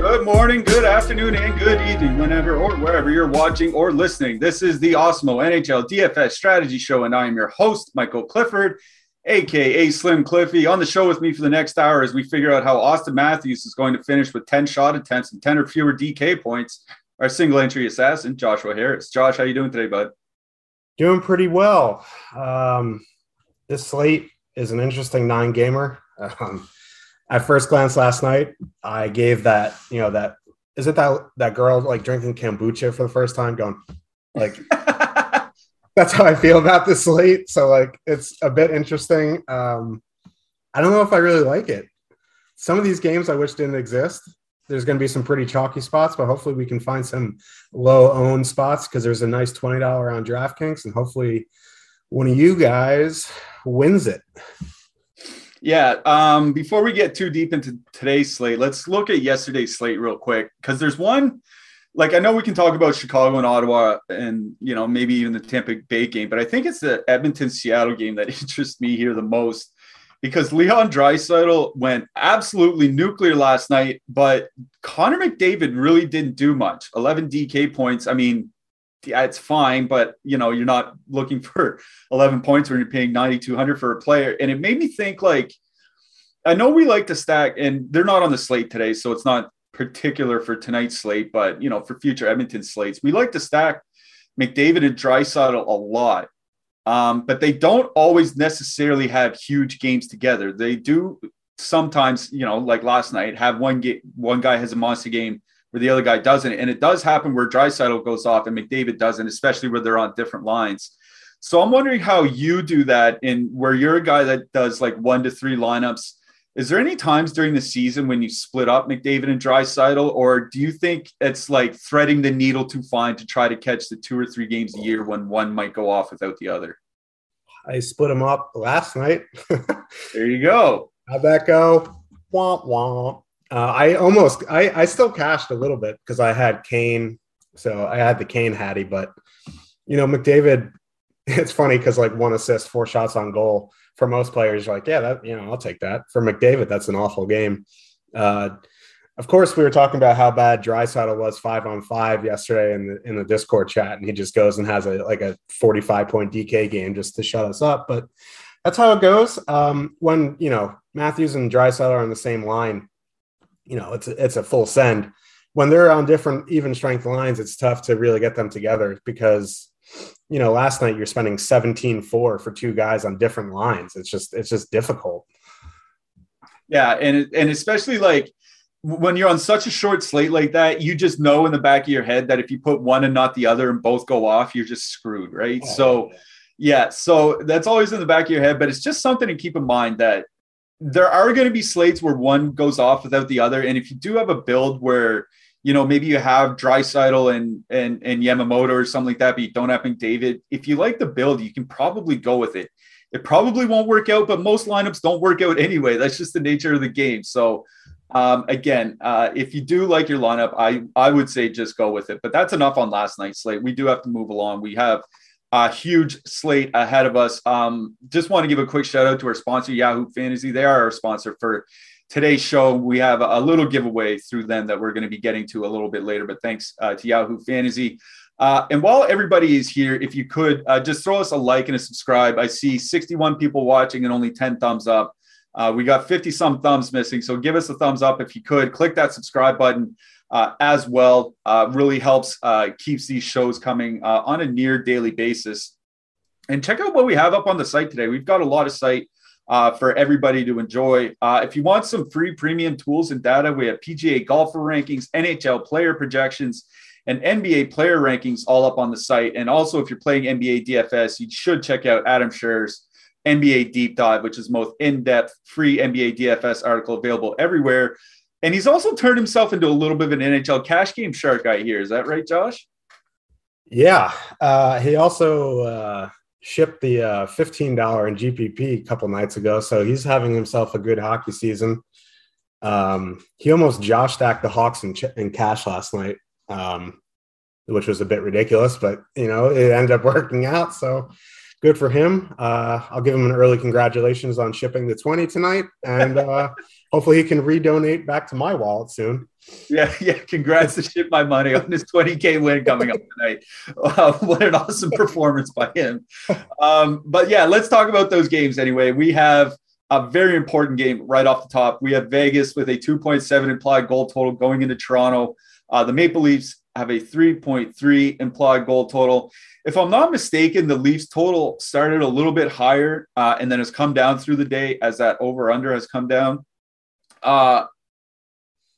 Good morning, good afternoon, and good evening, whenever or wherever you're watching or listening. This is the Awesemo NHL DFS Strategy Show, and I am your host, Michael Clifford aka Slim Cliffy, on the show with me for the next hour as we figure out how Auston Matthews is going to finish with 10 shot attempts and 10 or fewer DK points. Our single entry assassin, Joshua Harris. Josh, how you doing today, bud? Doing pretty well. Um, this slate is an interesting nine gamer. Um, at first glance last night, I gave that, you know, that is it that that girl like drinking kombucha for the first time, going like that's how I feel about this slate. So like it's a bit interesting. Um, I don't know if I really like it. Some of these games I wish didn't exist. There's going to be some pretty chalky spots, but hopefully we can find some low owned spots because there's a nice twenty dollar on DraftKings, and hopefully one of you guys wins it. Yeah. Um, before we get too deep into today's slate, let's look at yesterday's slate real quick because there's one like I know we can talk about Chicago and Ottawa and you know maybe even the Tampa Bay game, but I think it's the Edmonton Seattle game that interests me here the most because Leon Draisaitl went absolutely nuclear last night, but Connor McDavid really didn't do much. 11 DK points. I mean, yeah, it's fine, but you know, you're not looking for 11 points when you're paying 9,200 for a player. And it made me think like, I know we like to stack, and they're not on the slate today, so it's not particular for tonight's slate, but you know, for future Edmonton slates, we like to stack McDavid and Draisaitl a lot. Um, but they don't always necessarily have huge games together. They do sometimes, you know, like last night, have one get one guy has a monster game where the other guy doesn't, and it does happen where Draisaitl goes off and McDavid doesn't, especially where they're on different lines. So I'm wondering how you do that, and where you're a guy that does like one to three lineups is there any times during the season when you split up McDavid and Draisaitl, or do you think it's like threading the needle too fine to try to catch the two or three games a year when one might go off without the other? I split them up last night. there you go. How'd that go? Womp womp. Uh, I almost, I, I still cashed a little bit because I had Kane, so I had the Kane Hattie, but you know McDavid. It's funny because like one assist, four shots on goal for most players, like, yeah, that you know, I'll take that. For McDavid, that's an awful game. Uh, of course, we were talking about how bad Draisaitl was five on five yesterday in the in the Discord chat, and he just goes and has a like a 45 point DK game just to shut us up. But that's how it goes. Um, when you know Matthews and Draisaitl are on the same line, you know it's a, it's a full send. When they're on different even strength lines, it's tough to really get them together because you know, last night you're spending 17-4 for two guys on different lines. It's just it's just difficult. Yeah, and and especially like when you're on such a short slate like that, you just know in the back of your head that if you put one and not the other and both go off, you're just screwed, right? Oh, so yeah, so that's always in the back of your head, but it's just something to keep in mind that there are going to be slates where one goes off without the other. And if you do have a build where you know, maybe you have Draisaitl and and and Yamamoto or something like that, but you don't have McDavid. If you like the build, you can probably go with it. It probably won't work out, but most lineups don't work out anyway. That's just the nature of the game. So um, again, uh, if you do like your lineup, I I would say just go with it. But that's enough on last night's slate. We do have to move along. We have a huge slate ahead of us. Um, just want to give a quick shout out to our sponsor, Yahoo Fantasy. They are our sponsor for today's show, we have a little giveaway through them that we're going to be getting to a little bit later. But thanks uh, to Yahoo Fantasy. Uh, and while everybody is here, if you could uh, just throw us a like and a subscribe. I see 61 people watching and only 10 thumbs up. Uh, we got 50 some thumbs missing. So give us a thumbs up if you could. Click that subscribe button uh, as well. Uh, really helps, uh, keeps these shows coming uh, on a near daily basis. And check out what we have up on the site today. We've got a lot of site uh, for everybody to enjoy. Uh, if you want some free premium tools and data, we have PGA golfer rankings, NHL player projections, and NBA player rankings all up on the site. And also, if you're playing NBA DFS, you should check out Adam Scherr's NBA Deep Dive, which is most in depth, free NBA DFS article available everywhere. And he's also turned himself into a little bit of an NHL cash game shark guy here. Is that right, Josh? Yeah. Uh, he also uh, shipped the uh, $15 in GPP a couple nights ago. So he's having himself a good hockey season. Um, he almost Josh stacked the Hawks in, ch- in cash last night, um, which was a bit ridiculous, but you know, it ended up working out. So good for him. Uh, I'll give him an early congratulations on shipping the 20 tonight. And uh, hopefully he can redonate back to my wallet soon. Yeah, yeah. Congrats to ship my money on this 20K win coming up tonight. Uh, what an awesome performance by him. Um, but yeah, let's talk about those games anyway. We have a very important game right off the top. We have Vegas with a 2.7 implied goal total going into Toronto. Uh, the Maple Leafs have a 3.3 implied goal total. If I'm not mistaken, the Leafs total started a little bit higher uh, and then has come down through the day as that over under has come down. Uh,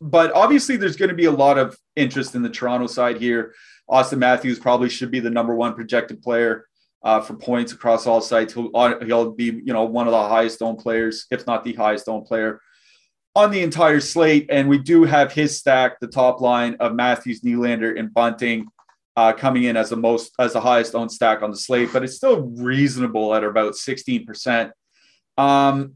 but obviously, there's going to be a lot of interest in the Toronto side here. Auston Matthews probably should be the number one projected player uh, for points across all sites. He'll, uh, he'll be, you know, one of the highest owned players, if not the highest owned player on the entire slate. And we do have his stack, the top line of Matthews, Nylander, and Bunting uh, coming in as the most, as the highest owned stack on the slate, but it's still reasonable at about 16%. Um,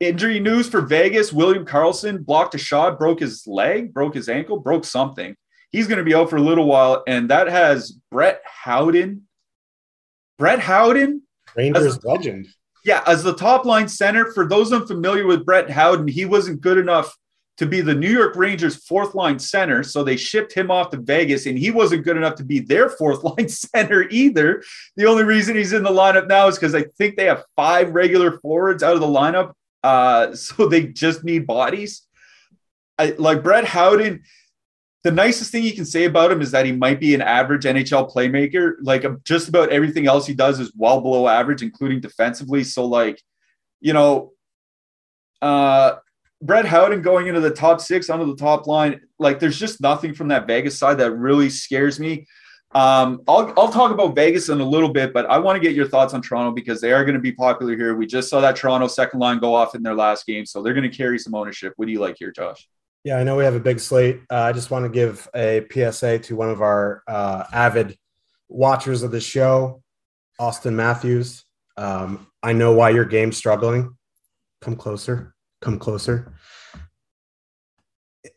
injury news for Vegas William Karlsson blocked a shot, broke his leg, broke his ankle, broke something. He's going to be out for a little while. And that has Brett Howden. Brett Howden, Rangers legend. Yeah, as the top line center. For those unfamiliar with Brett Howden, he wasn't good enough to be the New York Rangers' fourth line center. So they shipped him off to Vegas, and he wasn't good enough to be their fourth line center either. The only reason he's in the lineup now is because I think they have five regular forwards out of the lineup. Uh, so they just need bodies. I, like Brett Howden, the nicest thing you can say about him is that he might be an average NHL playmaker. Like just about everything else he does is well below average, including defensively. So, like, you know, uh, Brett Howden going into the top six under the top line, like, there's just nothing from that Vegas side that really scares me. Um, I'll, I'll talk about Vegas in a little bit, but I want to get your thoughts on Toronto because they are going to be popular here. We just saw that Toronto second line go off in their last game, so they're going to carry some ownership. What do you like here, Josh? Yeah, I know we have a big slate. Uh, I just want to give a PSA to one of our uh, avid watchers of the show, Auston Matthews. Um, I know why your game's struggling. Come closer. Come closer.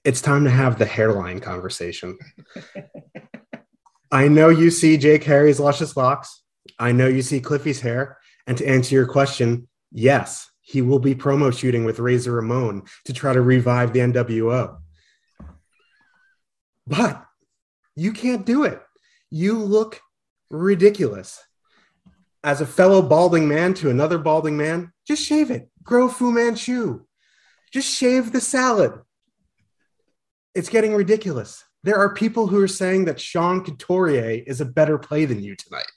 It's time to have the hairline conversation. I know you see Jake Harry's luscious locks. I know you see Cliffy's hair. And to answer your question, yes, he will be promo shooting with Razor Ramon to try to revive the NWO. But you can't do it. You look ridiculous. As a fellow balding man to another balding man, just shave it. Grow Fu Manchu. Just shave the salad. It's getting ridiculous. There are people who are saying that Sean Couturier is a better play than you tonight.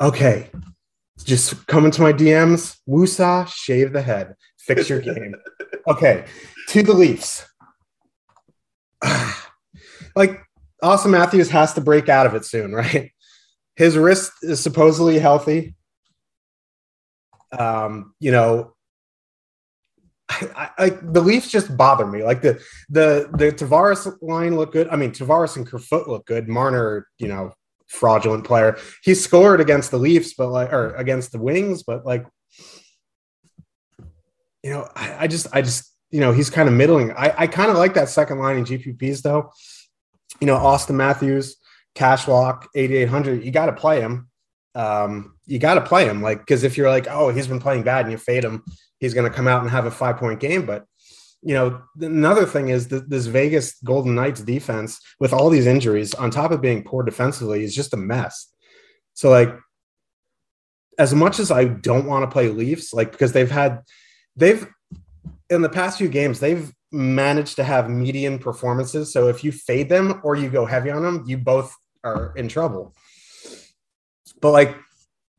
Okay, just come into my DMs. Woosah, shave the head, fix your game. okay, to the Leafs. like Auston Matthews has to break out of it soon, right? His wrist is supposedly healthy. Um, you know, I, I, the Leafs just bother me. Like the the the Tavares line look good. I mean, Tavares and Kerfoot look good. Marner, you know, fraudulent player. He scored against the Leafs, but like, or against the Wings, but like, you know, I, I just, I just, you know, he's kind of middling. I, I kind of like that second line in GPPs though. You know, Auston Matthews, cash lock, 8,800. You got to play him. Um, you got to play him. Like, because if you're like, oh, he's been playing bad and you fade him, he's going to come out and have a five point game. But you know, another thing is that this Vegas Golden Knights defense, with all these injuries, on top of being poor defensively, is just a mess. So, like, as much as I don't want to play Leafs, like, because they've had, they've in the past few games they've managed to have median performances. So if you fade them or you go heavy on them, you both are in trouble. But like,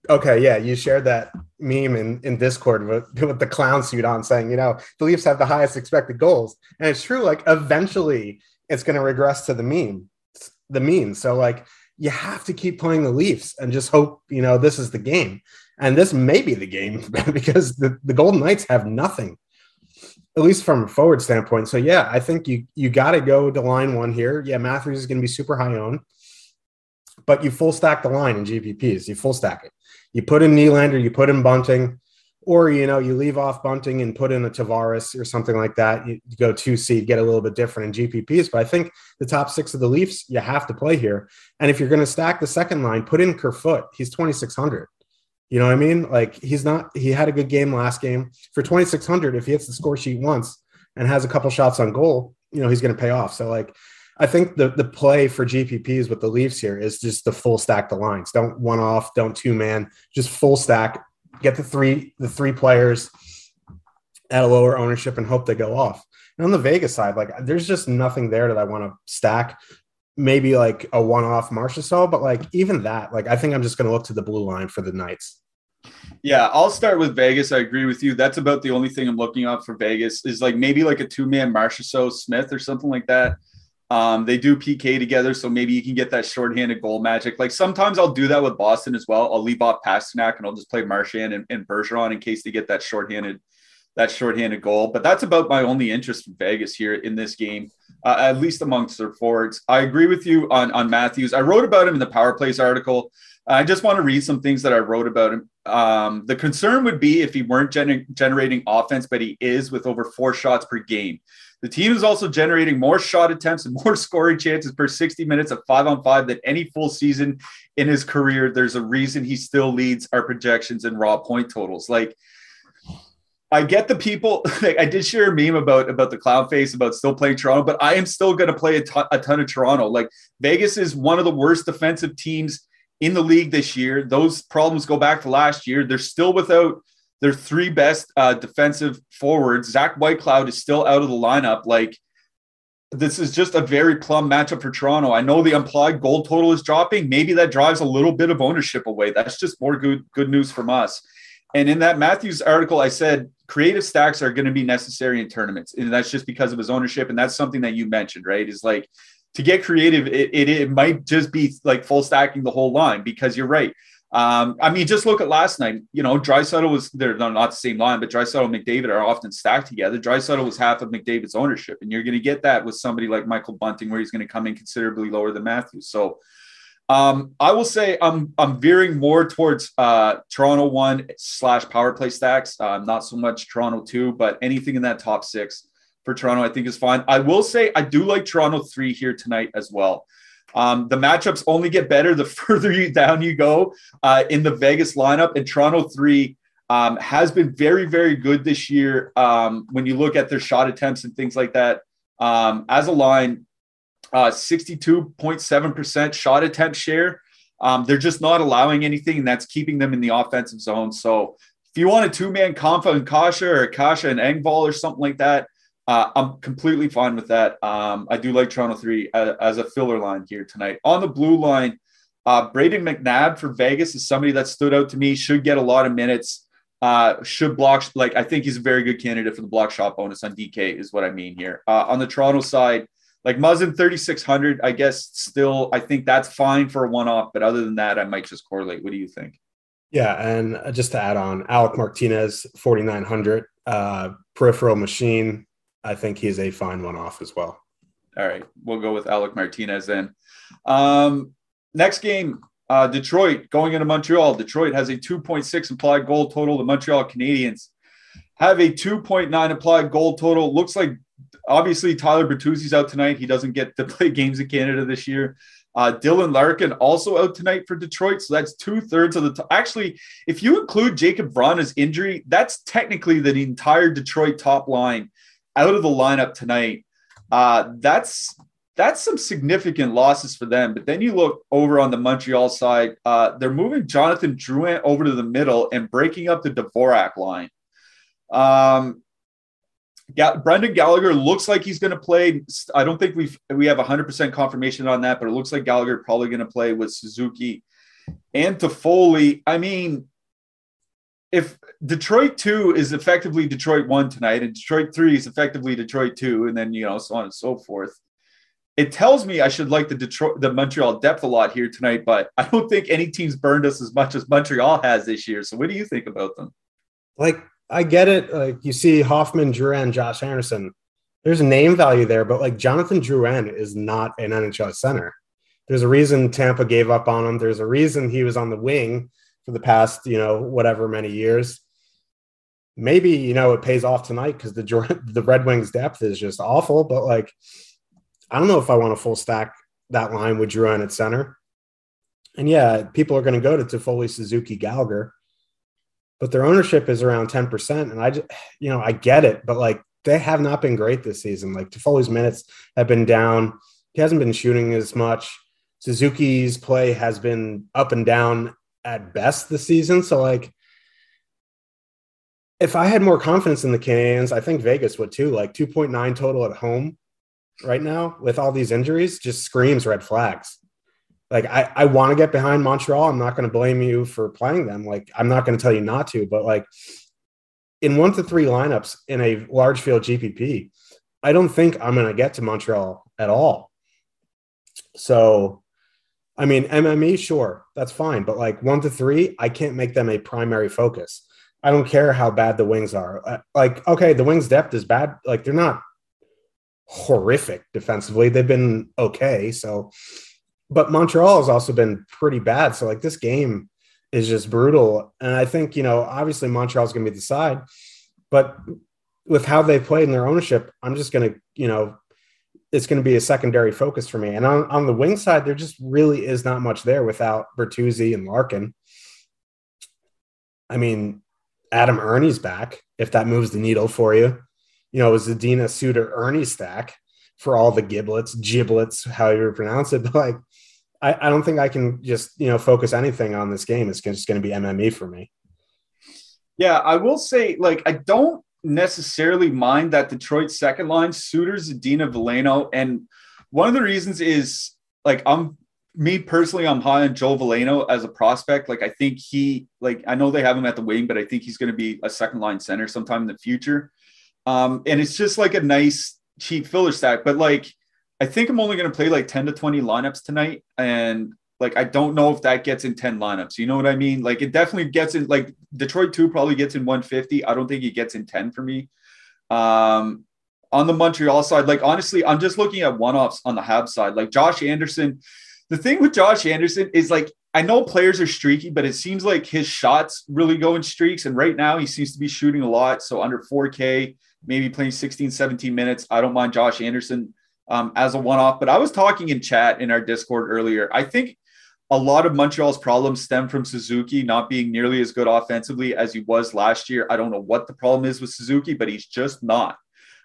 okay, yeah, you shared that meme in, in Discord with, with the clown suit on saying, you know, the Leafs have the highest expected goals. And it's true, like eventually it's going to regress to the mean, the mean. So like you have to keep playing the Leafs and just hope, you know, this is the game. And this may be the game because the, the Golden Knights have nothing at least from a forward standpoint. So yeah, I think you you got to go to line one here. Yeah, Matthews is going to be super high owned, but you full stack the line in GPPs. You full stack it. You put in Nylander, you put in Bunting, or you know you leave off Bunting and put in a Tavares or something like that. You, go two seed, get a little bit different in GPPs. But I think the top six of the Leafs you have to play here. And if you're going to stack the second line, put in Kerfoot. He's twenty six hundred. You know what I mean? Like he's not, he had a good game last game for 2,600. If he hits the score sheet once and has a couple shots on goal, you know, he's going to pay off. So, like, I think the, the play for GPPs with the Leafs here is just the full stack the lines. Don't one off, don't two man, just full stack. Get the three, the three players at a lower ownership and hope they go off. And on the Vegas side, like there's just nothing there that I want to stack maybe like a one-off Marchessault, but like even that, like I think I'm just going to look to the blue line for the Knights. Yeah, I'll start with Vegas. I agree with you. That's about the only thing I'm looking at for Vegas is like maybe like a two-man Marchessault Smith or something like that. Um, they do PK together, so maybe you can get that shorthanded goal magic. Like sometimes I'll do that with Boston as well. I'll leave off Pastrnak and I'll just play Marchand and, and Bergeron in case they get that shorthanded that shorthanded goal. But that's about my only interest from Vegas here in this game uh, at least amongst their forwards. I agree with you on, on Matthews. I wrote about him in the Power Plays article. I just want to read some things that I wrote about him. Um, the concern would be if he weren't gen- generating offense, but he is with over four shots per game. The team is also generating more shot attempts and more scoring chances per 60 minutes of five on five than any full season in his career. There's a reason he still leads our projections and raw point totals. Like, I get the people. Like I did share a meme about about the clown face about still playing Toronto, but I am still going to play a ton, a ton of Toronto. Like Vegas is one of the worst defensive teams in the league this year. Those problems go back to last year. They're still without their three best uh, defensive forwards. Zach Whitecloud is still out of the lineup. Like this is just a very plum matchup for Toronto. I know the implied goal total is dropping. Maybe that drives a little bit of ownership away. That's just more good good news from us. And in that Matthews article, I said creative stacks are going to be necessary in tournaments. And that's just because of his ownership. And that's something that you mentioned, right? Is like to get creative, it, it, it might just be like full stacking the whole line because you're right. Um, I mean, just look at last night. You know, Draisaitl was they're not the same line, but Draisaitl and McDavid are often stacked together. Draisaitl was half of McDavid's ownership, and you're going to get that with somebody like Michael Bunting, where he's going to come in considerably lower than Matthews. So um, I will say I'm I'm veering more towards uh, Toronto one slash power play stacks. Uh, not so much Toronto two, but anything in that top six for Toronto, I think is fine. I will say I do like Toronto three here tonight as well. Um, the matchups only get better the further you down you go uh, in the Vegas lineup, and Toronto three um, has been very very good this year. Um, when you look at their shot attempts and things like that, um, as a line, uh, 62.7% shot attempt share. Um, they're just not allowing anything, and that's keeping them in the offensive zone. So if you want a two man Kampf and Kase or Kase and Engvall or something like that, uh, I'm completely fine with that. Um, I do like Toronto 3 as, as, a filler line here tonight. On the blue line, uh, Brayden McNabb for Vegas is somebody that stood out to me, should get a lot of minutes. Uh, should block like I think he's a very good candidate for the block shot bonus on DK is what I mean here. Uh, on the Toronto side, like Muzzin 3600, I guess still, I think that's fine for a one off. But other than that, I might just correlate. What do you think? Yeah. And just to add on, Alec Martinez 4900, uh, peripheral machine. I think he's a fine one off as well. All right. We'll go with Alec Martinez then. Um, next game, uh, Detroit going into Montreal. Detroit has a 2.6 implied goal total. The Montreal Canadiens have a 2.9 applied goal total. Looks like obviously Tyler Bertuzzi's out tonight. He doesn't get to play games in Canada this year. Uh, Dylan Larkin also out tonight for Detroit. So that's two thirds of the. T- Actually, if you include Jakub Vrana's injury, that's technically the entire Detroit top line out of the lineup tonight. Uh, that's that's some significant losses for them. But then you look over on the Montreal side, uh, they're moving Jonathan Drouin over to the middle and breaking up the Dvorak line. Um, Brendan Gallagher looks like he's going to play. I don't think we've we have 100% confirmation on that, but it looks like Gallagher probably going to play with Suzuki and Toffoli. I mean, if Detroit two is effectively Detroit one tonight, and Detroit three is effectively Detroit two, and then you know so on and so forth, it tells me I should like the Detroit, the Montreal depth a lot here tonight. But I don't think any team's burned us as much as Montreal has this year. So what do you think about them? Like I get it. Like you see Hoffman, Drouin, Josh Anderson. There's a name value there, but like Jonathan Drouin is not an NHL center. There's a reason Tampa gave up on him. There's a reason he was on the wing for the past, you know, whatever many years. Maybe you know it pays off tonight because the the Red Wings depth is just awful. But like, I don't know if I want to full stack that line with Drouin at center. And yeah, people are going to go to Toffoli, Suzuki, Gallagher but their ownership is around 10%. And I just, you know, I get it, but like they have not been great this season. Like Toffoli's minutes have been down. He hasn't been shooting as much. Suzuki's play has been up and down at best this season. So like if I had more confidence in the Canadiens, I think Vegas would too. Like 2.9 total at home right now with all these injuries just screams red flags like I, I want to get behind Montreal. I'm not going to blame you for playing them. Like I'm not going to tell you not to, but like in one to three lineups in a large field GPP, I don't think I'm going to get to Montreal at all. So, I mean, MME, sure, that's fine, but like one to three, I can't make them a primary focus. I don't care how bad the wings are. Uh, like, okay, the wings depth is bad. Like, they're not horrific defensively. They've been okay. So, but Montreal has also been pretty bad. So like this game is just brutal. And I think, you know, obviously Montreal's going to be the side, but with how they played in their ownership, I'm just going to, you know, it's going to be a secondary focus for me. And on, on the wing side, there just really is not much there without Bertuzzi and Larkin. I mean, Adam Erne's back, if that moves the needle for you. You know, it was Zadina Suter Ernie stack for all the giblets, giblets, however you pronounce it. But like, I, I don't think I can just you know focus anything on this game. It's just going to be MME for me. Yeah, I will say like I don't necessarily mind that Detroit second line suitors Zadina Veleno, and one of the reasons is like I'm me personally, I'm high on Joe Veleno as a prospect. Like I think he like I know they have him at the wing, but I think he's going to be a second line center sometime in the future. Um, and it's just like a nice cheap filler stack. But like I think I'm only going to play like 10 to 20 lineups tonight. And like, I don't know if that gets in 10 lineups. You know what I mean? Like, it definitely gets in, like, Detroit 2 probably gets in 150. I don't think he gets in 10 for me. Um, on the Montreal side, like, honestly, I'm just looking at one offs on the Hab side. Like, Josh Anderson, the thing with Josh Anderson is like, I know players are streaky, but it seems like his shots really go in streaks. And right now, he seems to be shooting a lot. So under 4K, maybe playing 16, 17 minutes. I don't mind Josh Anderson um, as a one off. But I was talking in chat in our Discord earlier. I think a lot of Montreal's problems stem from Suzuki not being nearly as good offensively as he was last year. I don't know what the problem is with Suzuki, but he's just not.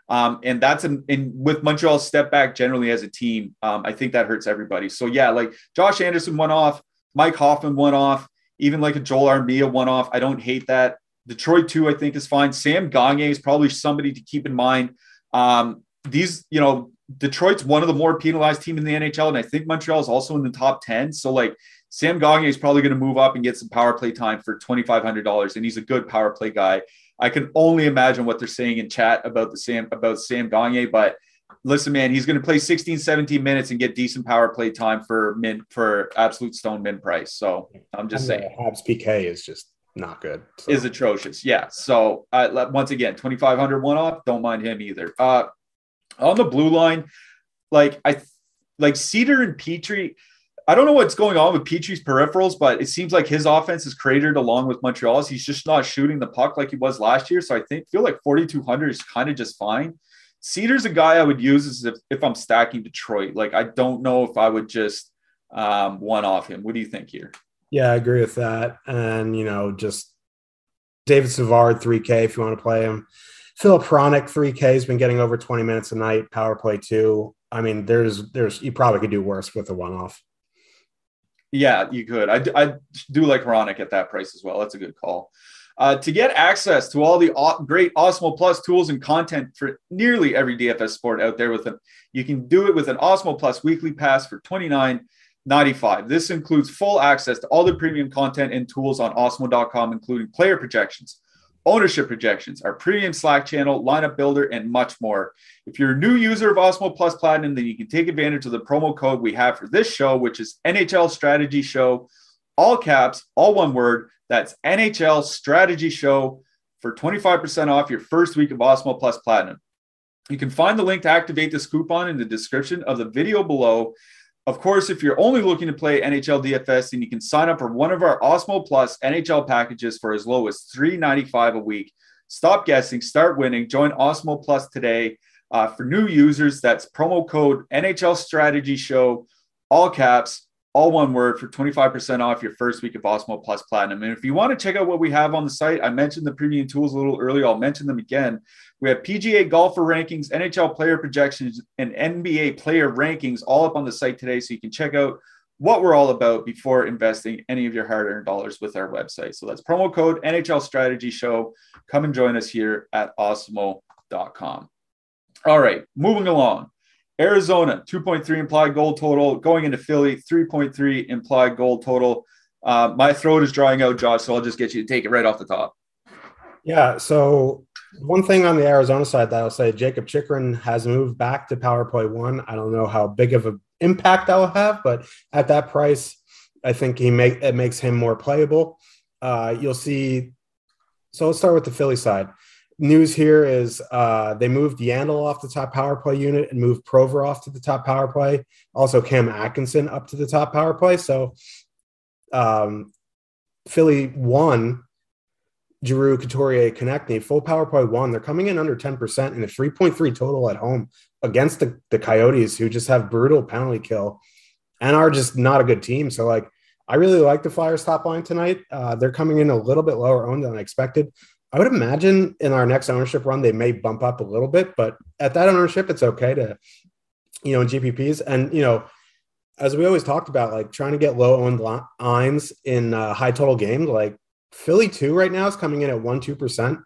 Um, and that's an, in with Montreal's step back generally as a team. Um, I think that hurts everybody. So yeah, like Josh Anderson went off, Mike Hoffman went off, even like a Joel Armia went off. I don't hate that. Detroit too, I think is fine. Sam Gagner is probably somebody to keep in mind. Um, these, you know, Detroit's one of the more penalized team in the NHL, and I think Montreal is also in the top ten. So like Sam Gagner is probably going to move up and get some power play time for twenty five hundred dollars, and he's a good power play guy. I can only imagine what they're saying in chat about the Sam about Sam Gagner, but listen, man, he's going to play 16, 17 minutes and get decent power play time for min for absolute stone min price. So I'm just and saying, Habs PK is just not good. So. Is atrocious. Yeah. So uh, once again, 2,500 one off. Don't mind him either. Uh, on the blue line, like I like Seider and Petry. I don't know what's going on with Petry's peripherals, but it seems like his offense is cratered along with Montreal's. He's just not shooting the puck like he was last year. So I think feel like 4,200 is kind of just fine. Seider's a guy I would use if, if I'm stacking Detroit. Like I don't know if I would just um, one off him. What do you think here? Yeah, I agree with that. And you know, just David Savard 3K if you want to play him. Filip Hronek, 3K, has been getting over 20 minutes a night, power play two. I mean, there's, there's, you probably could do worse with a one off. Yeah, you could. I, I do like Hronek at that price as well. That's a good call. Uh, to get access to all the great Awesemo Plus tools and content for nearly every DFS sport out there with them, you can do it with an Awesemo Plus weekly pass for $29.95. This includes full access to all the premium content and tools on awesemo.com, including player projections, ownership projections, our premium Slack channel, lineup builder, and much more. If you're a new user of Awesemo Plus Platinum, then you can take advantage of the promo code we have for this show, which is NHL Strategy Show, all caps, all one word. That's NHL Strategy Show for 25% off your first week of Awesemo Plus Platinum. You can find the link to activate this coupon in the description of the video below. Of course, if you're only looking to play NHL DFS, then you can sign up for one of our Awesemo Plus NHL packages for as low as $3.95 a week. Stop guessing, start winning. Join Awesemo Plus today. Uh, for new users, that's promo code NHL Strategy Show, all caps, all one word for 25% off your first week of Awesemo Plus Platinum. And if you want to check out what we have on the site, I mentioned the premium tools a little earlier. I'll mention them again. We have PGA golfer rankings, NHL player projections, and NBA player rankings all up on the site today. So you can check out what we're all about before investing any of your hard earned dollars with our website. So that's promo code NHL Strategy Show. Come and join us here at awesemo.com. All right, moving along. Arizona, 2.3 implied goal total. Going into Philly, 3.3 implied goal total. Uh, my throat is drying out, Josh, so I'll just get you to take it right off the top. Yeah. So, one thing on the Arizona side that I'll say Jakob Chychrun has moved back to power play one. I don't know how big of an impact that will have, but at that price, I think he make it makes him more playable. Uh, you'll see. So let's start with the Philly side news here is uh, they moved Yandle off the top power play unit and moved Provorov off to the top power play. Also, Cam Atkinson up to the top power play. So, um, Philly one Giroux, Couturier, Konecny, full power play one. They're coming in under 10% and a 3.3 total at home against the, the Coyotes, who just have brutal penalty kill and are just not a good team. So, like, I really like the Flyers top line tonight. Uh, they're coming in a little bit lower owned than I expected. I would imagine in our next ownership run, they may bump up a little bit, but at that ownership, it's okay to, you know, in GPPs. And, you know, as we always talked about, like trying to get low owned lines in uh, high total games, like Philly 2 right now is coming in at 1 2%.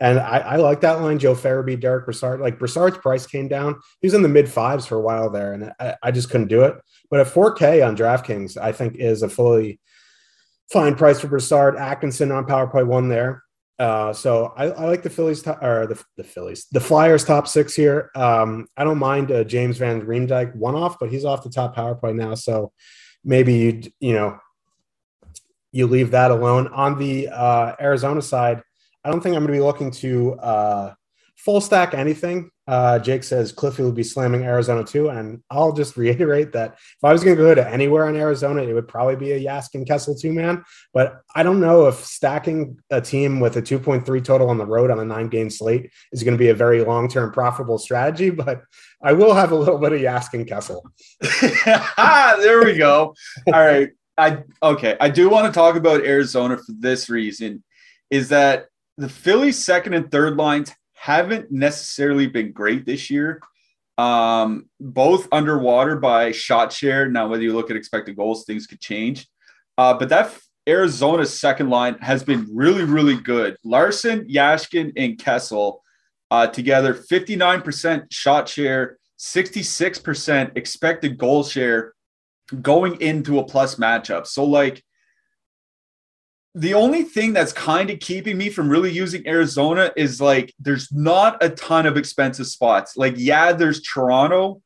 And I, I like that line. Joel Farabee, Derek Brassard. Like Brassard's price came down. He was in the mid fives for a while there, and I, I just couldn't do it. But at 4K on DraftKings, I think is a fully fine price for Brassard. Atkinson on power play one there. Uh, so I, I, like the Phillies top, or the, the Phillies, the Flyers top six here. Um, I don't mind uh, James Van Riemsdyk one off, but he's off the top power play now. So maybe you you know you leave that alone. On the uh, Arizona side, I don't think I'm going to be looking to uh, full stack anything. Uh, Jake says Cliffy will be slamming Arizona too, and I'll just reiterate that if I was going to go to anywhere in Arizona, it would probably be a Jaskin Kessel two man. But I don't know if stacking a team with a 2.3 total on the road on a nine game slate is going to be a very long term profitable strategy. But I will have a little bit of Jaskin Kessel. ah, there we go. All right. I okay. I do want to talk about Arizona for this reason, is that the Phillies' second and third lines haven't necessarily been great this year. Um, both underwater by shot share. Now, whether you look at expected goals, things could change. Uh, but that Arizona's second line has been really, really good. Larsson, Jaskin, and Kessel uh, together 59% shot share, 66% expected goal share going into a plus matchup. So, like, the only thing that's kind of keeping me from really using Arizona is like there's not a ton of expensive spots. Like, yeah, there's Toronto,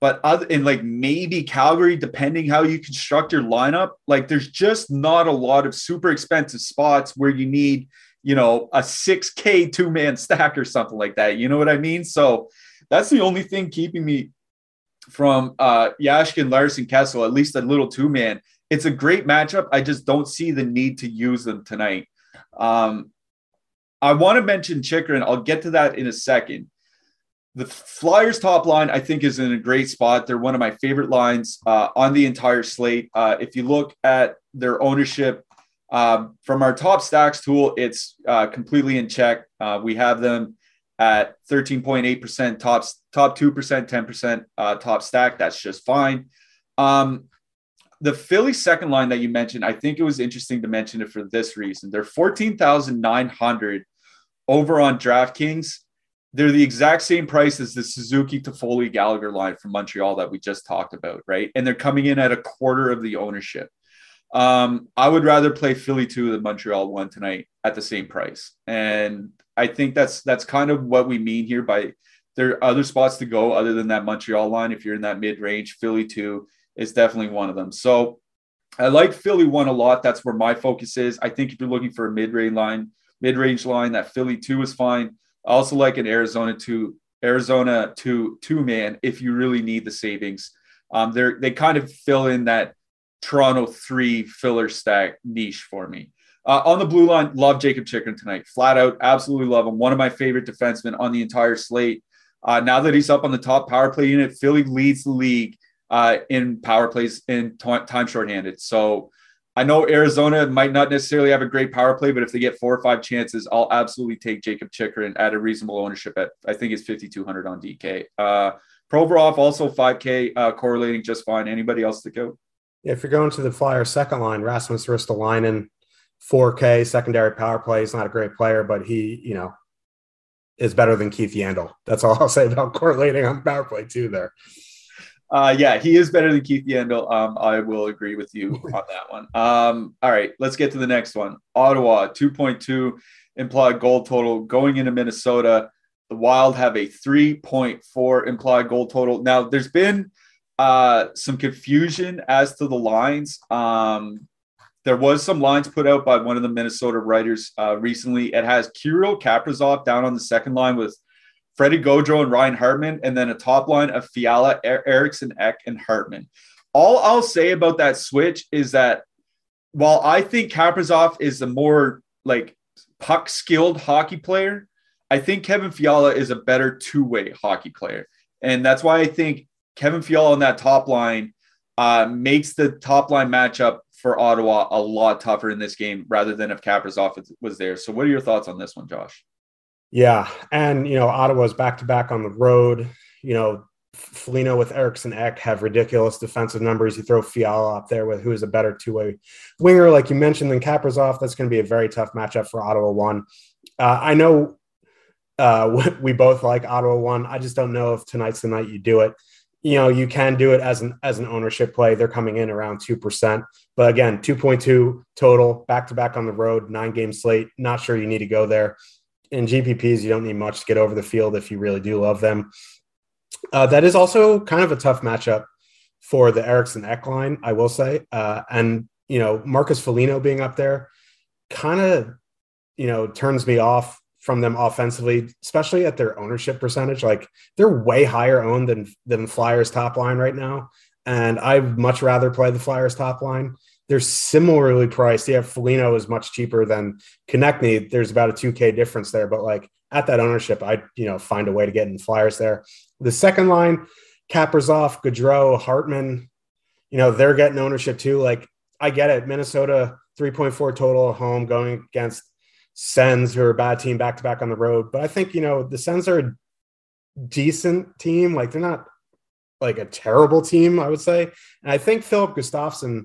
but other and like maybe Calgary, depending how you construct your lineup, like there's just not a lot of super expensive spots where you need, you know, a 6K two man stack or something like that. You know what I mean? So that's the only thing keeping me from uh Jaskin, Larsson, Kessel, at least a little two man it's a great matchup. I just don't see the need to use them tonight. Um, I want to mention Chychrun. I'll get to that in a second. The Flyers top line, I think, is in a great spot. They're one of my favorite lines uh, on the entire slate. Uh, if you look at their ownership um, from our top stacks tool, it's uh, completely in check. Uh, we have them at 13.8% tops, top 2%, 10% uh, top stack. That's just fine. Um, the Philly second line that you mentioned, I think it was interesting to mention it for this reason. They're 14,900 over on DraftKings. They're the exact same price as the Suzuki Toffoli Gallagher line from Montreal that we just talked about, right? And they're coming in at a quarter of the ownership. Um, I would rather play Philly two than Montreal one tonight at the same price. And I think that's that's kind of what we mean here by there are other spots to go other than that Montreal line. If you're in that mid range, Philly two is definitely one of them. So I like Philly one a lot. That's where my focus is. I think if you're looking for a mid range line, mid range line, that Philly two is fine. I also like an Arizona two, Arizona two, two man if you really need the savings. Um, they're they kind of fill in that Toronto three filler stack niche for me. Uh, on the blue line, love Jakob Chychrun tonight. Flat out, absolutely love him. One of my favorite defensemen on the entire slate. Uh, now that he's up on the top power play unit, Philly leads the league uh, in power plays in t- time shorthanded. So I know Arizona might not necessarily have a great power play, but if they get four or five chances, I'll absolutely take Jakob Chychrun at a reasonable ownership at I think it's 5,200 on DK. Uh, Provorov also 5K uh, correlating just fine. Anybody else to go? If you're going to the Flyer second line, Rasmus Ristolainen, 4K secondary power play. He's not a great player, but he, you know, is better than Keith Yandle. That's all I'll say about correlating on power play too. There. Uh, yeah, he is better than Keith Yandle. Um, I will agree with you on that one. Um, all right, let's get to the next one. Ottawa, 2.2 implied goal total going into Minnesota. The Wild have a 3.4 implied goal total. Now, there's been uh, some confusion as to the lines. Um, there was some lines put out by one of the Minnesota writers uh, recently. It has Kirill Kaprizov down on the second line with Freddie Gaudreau and Ryan Hartman, and then a top line of Fiala, er- Eriksson, Ek, and Hartman. All I'll say about that switch is that while I think Kaprizov is a more like puck skilled hockey player, I think Kevin Fiala is a better two way hockey player. And that's why I think Kevin Fiala on that top line uh, makes the top line matchup for Ottawa a lot tougher in this game rather than if Kaprizov was there. So, what are your thoughts on this one, Josh? Yeah, and you know Ottawa's back to back on the road. You know, Foligno with Eriksson Ek have ridiculous defensive numbers. You throw Fiala up there with who is a better two way winger, like you mentioned, than Kaprizov. That's going to be a very tough matchup for Ottawa. One, uh, I know uh, we both like Ottawa. One, I just don't know if tonight's the night you do it. You know, you can do it as an as an ownership play. They're coming in around two percent, but again, two point two total, back to back on the road, nine game slate. Not sure you need to go there in GPPs, you don't need much to get over the field if you really do love them. Uh, that is also kind of a tough matchup for the Eriksson Ek line, I will say. Uh, and, you know, Marcus Foligno being up there kind of, you know, turns me off from them offensively, especially at their ownership percentage. Like they're way higher owned than, than Flyers top line right now. And I'd much rather play the Flyers top line they're similarly priced. Yeah, Foligno is much cheaper than Konecny. There's about a 2K difference there, but like at that ownership, I you know find a way to get in Flyers there. The second line, Kaprizov, Gaudreau, Hartman, you know they're getting ownership too. Like I get it, Minnesota 3.4 total at home going against Sens, who are a bad team back to back on the road. But I think you know the Sens are a decent team. Like they're not like a terrible team, I would say. And I think Filip Gustavsson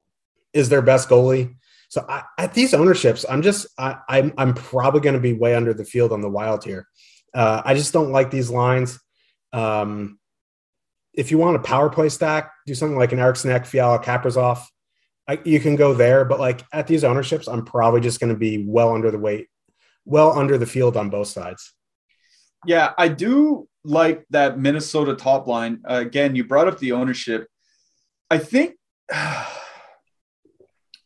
is their best goalie. So I, at these ownerships, I'm just I, I'm I'm probably going to be way under the field on the Wild here. Uh, I just don't like these lines. Um, if you want a power play stack, do something like an Eriksson Ek, Fiala, Kaprizov. I, you can go there, but like at these ownerships, I'm probably just going to be well under the weight, well under the field on both sides. Yeah, I do like that Minnesota top line. Uh, again, you brought up the ownership. I think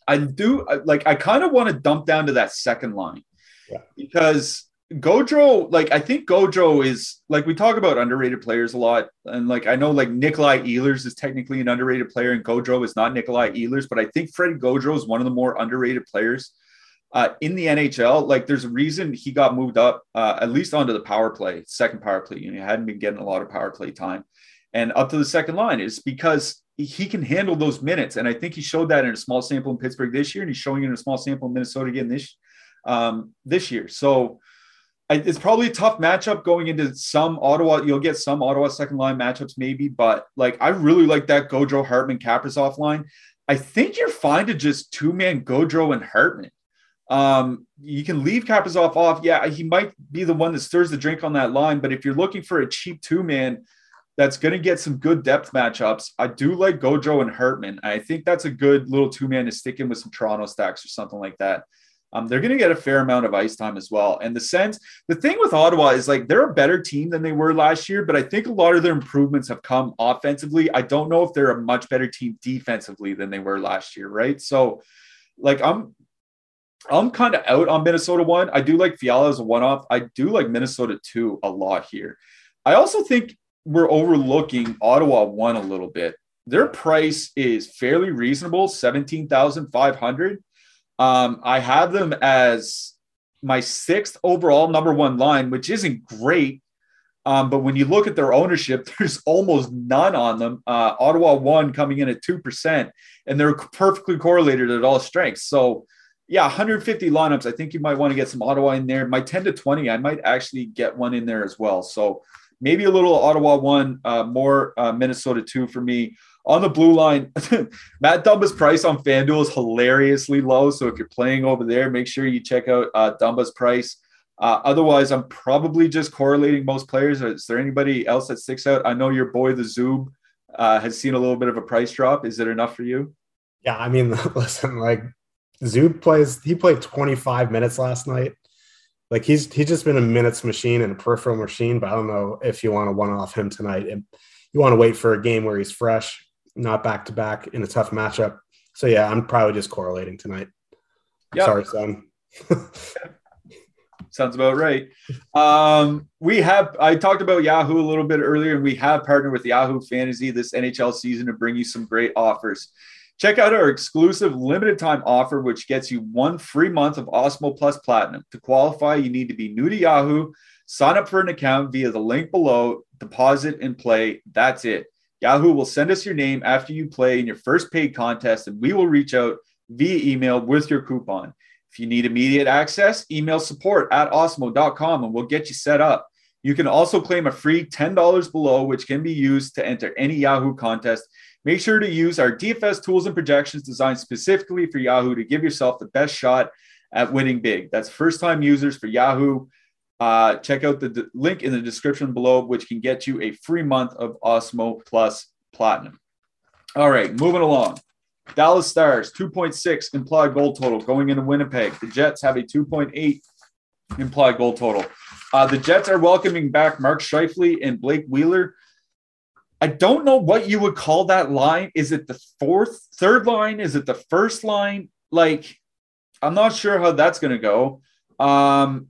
I do like. I kind of want to dump down to that second line yeah. because Gaudreau, like I think Gaudreau is like we talk about underrated players a lot, and like I know like Nikolai Ehlers is technically an underrated player, and Gaudreau is not Nikolai Ehlers, but I think Fred Gaudreau is one of the more underrated players uh, in the NHL. Like there's a reason he got moved up uh, at least onto the power play, second power play. You know, he hadn't been getting a lot of power play time, and up to the second line is because he can handle those minutes, and I think he showed that in a small sample in Pittsburgh this year, and he's showing it in a small sample in Minnesota again this um, this year. So it's probably a tough matchup going into some Ottawa. You'll get some Ottawa second line matchups, maybe, but like I really like that Gaudreau Hartman Kaprizov line. I think you're fine to just two man Gaudreau and Hartman. Um, you can leave Kaprizov off. Yeah, he might be the one that stirs the drink on that line, but if you're looking for a cheap two man that's going to get some good depth matchups, I do like Gaudreau and Hartman. I think that's a good little two man to stick in with some Toronto stacks or something like that. Um, they're going to get a fair amount of ice time as well. And the sense, the thing with Ottawa is like they're a better team than they were last year, but I think a lot of their improvements have come offensively. I don't know if they're a much better team defensively than they were last year, right? So, like, I'm I'm kind of out on Minnesota one. I do like Fiala as a one off. I do like Minnesota two a lot here. I also think we're overlooking Ottawa one a little bit. Their price is fairly reasonable, 17,500. Um, I have them as my sixth overall number one line, which isn't great. Um, but when you look at their ownership, there's almost none on them. Uh, Ottawa one coming in at 2%, and they're perfectly correlated at all strengths. So, yeah, 150 lineups. I think you might want to get some Ottawa in there. My 10 to 20, I might actually get one in there as well. So, maybe a little Ottawa one, uh, more uh, Minnesota two for me on the blue line, Matt Dumba's price on FanDuel is hilariously low. So if you're playing over there, make sure you check out uh, Dumba's price. Uh, otherwise, I'm probably just correlating most players. Is there anybody else that sticks out? I know your boy, the Zoob, uh, has seen a little bit of a price drop. Is it enough for you? Yeah, I mean, listen, like Zoob plays, he played 25 minutes last night. Like he's he's just been a minutes machine and a peripheral machine, but I don't know if you want to one off him tonight. And you want to wait for a game where he's fresh not back to back in a tough matchup. So yeah, I'm probably just correlating tonight. Yep. Sorry, son. Sounds about right. Um, we have I talked about Yahoo a little bit earlier, and we have partnered with Yahoo Fantasy this NHL season to bring you some great offers. Check out our exclusive limited time offer, which gets you one free month of Awesemo Plus Platinum. To qualify, you need to be new to Yahoo, sign up for an account via the link below, deposit and play. That's it. Yahoo will send us your name after you play in your first paid contest, and we will reach out via email with your coupon. If you need immediate access, email support at awesemo.com and we'll get you set up. You can also claim a free $10 below, which can be used to enter any Yahoo contest. Make sure to use our DFS tools and projections designed specifically for Yahoo to give yourself the best shot at winning big. That's first time users for Yahoo. Uh, check out the d- link in the description below, which can get you a free month of Awesemo Plus Platinum. All right, moving along. Dallas Stars, 2.6 implied goal total going into Winnipeg. The Jets have a 2.8 implied goal total. Uh, the Jets are welcoming back Mark Scheifele and Blake Wheeler. I don't know what you would call that line. Is it the fourth, third line? Is it the first line? Like, I'm not sure how that's going to go. Um,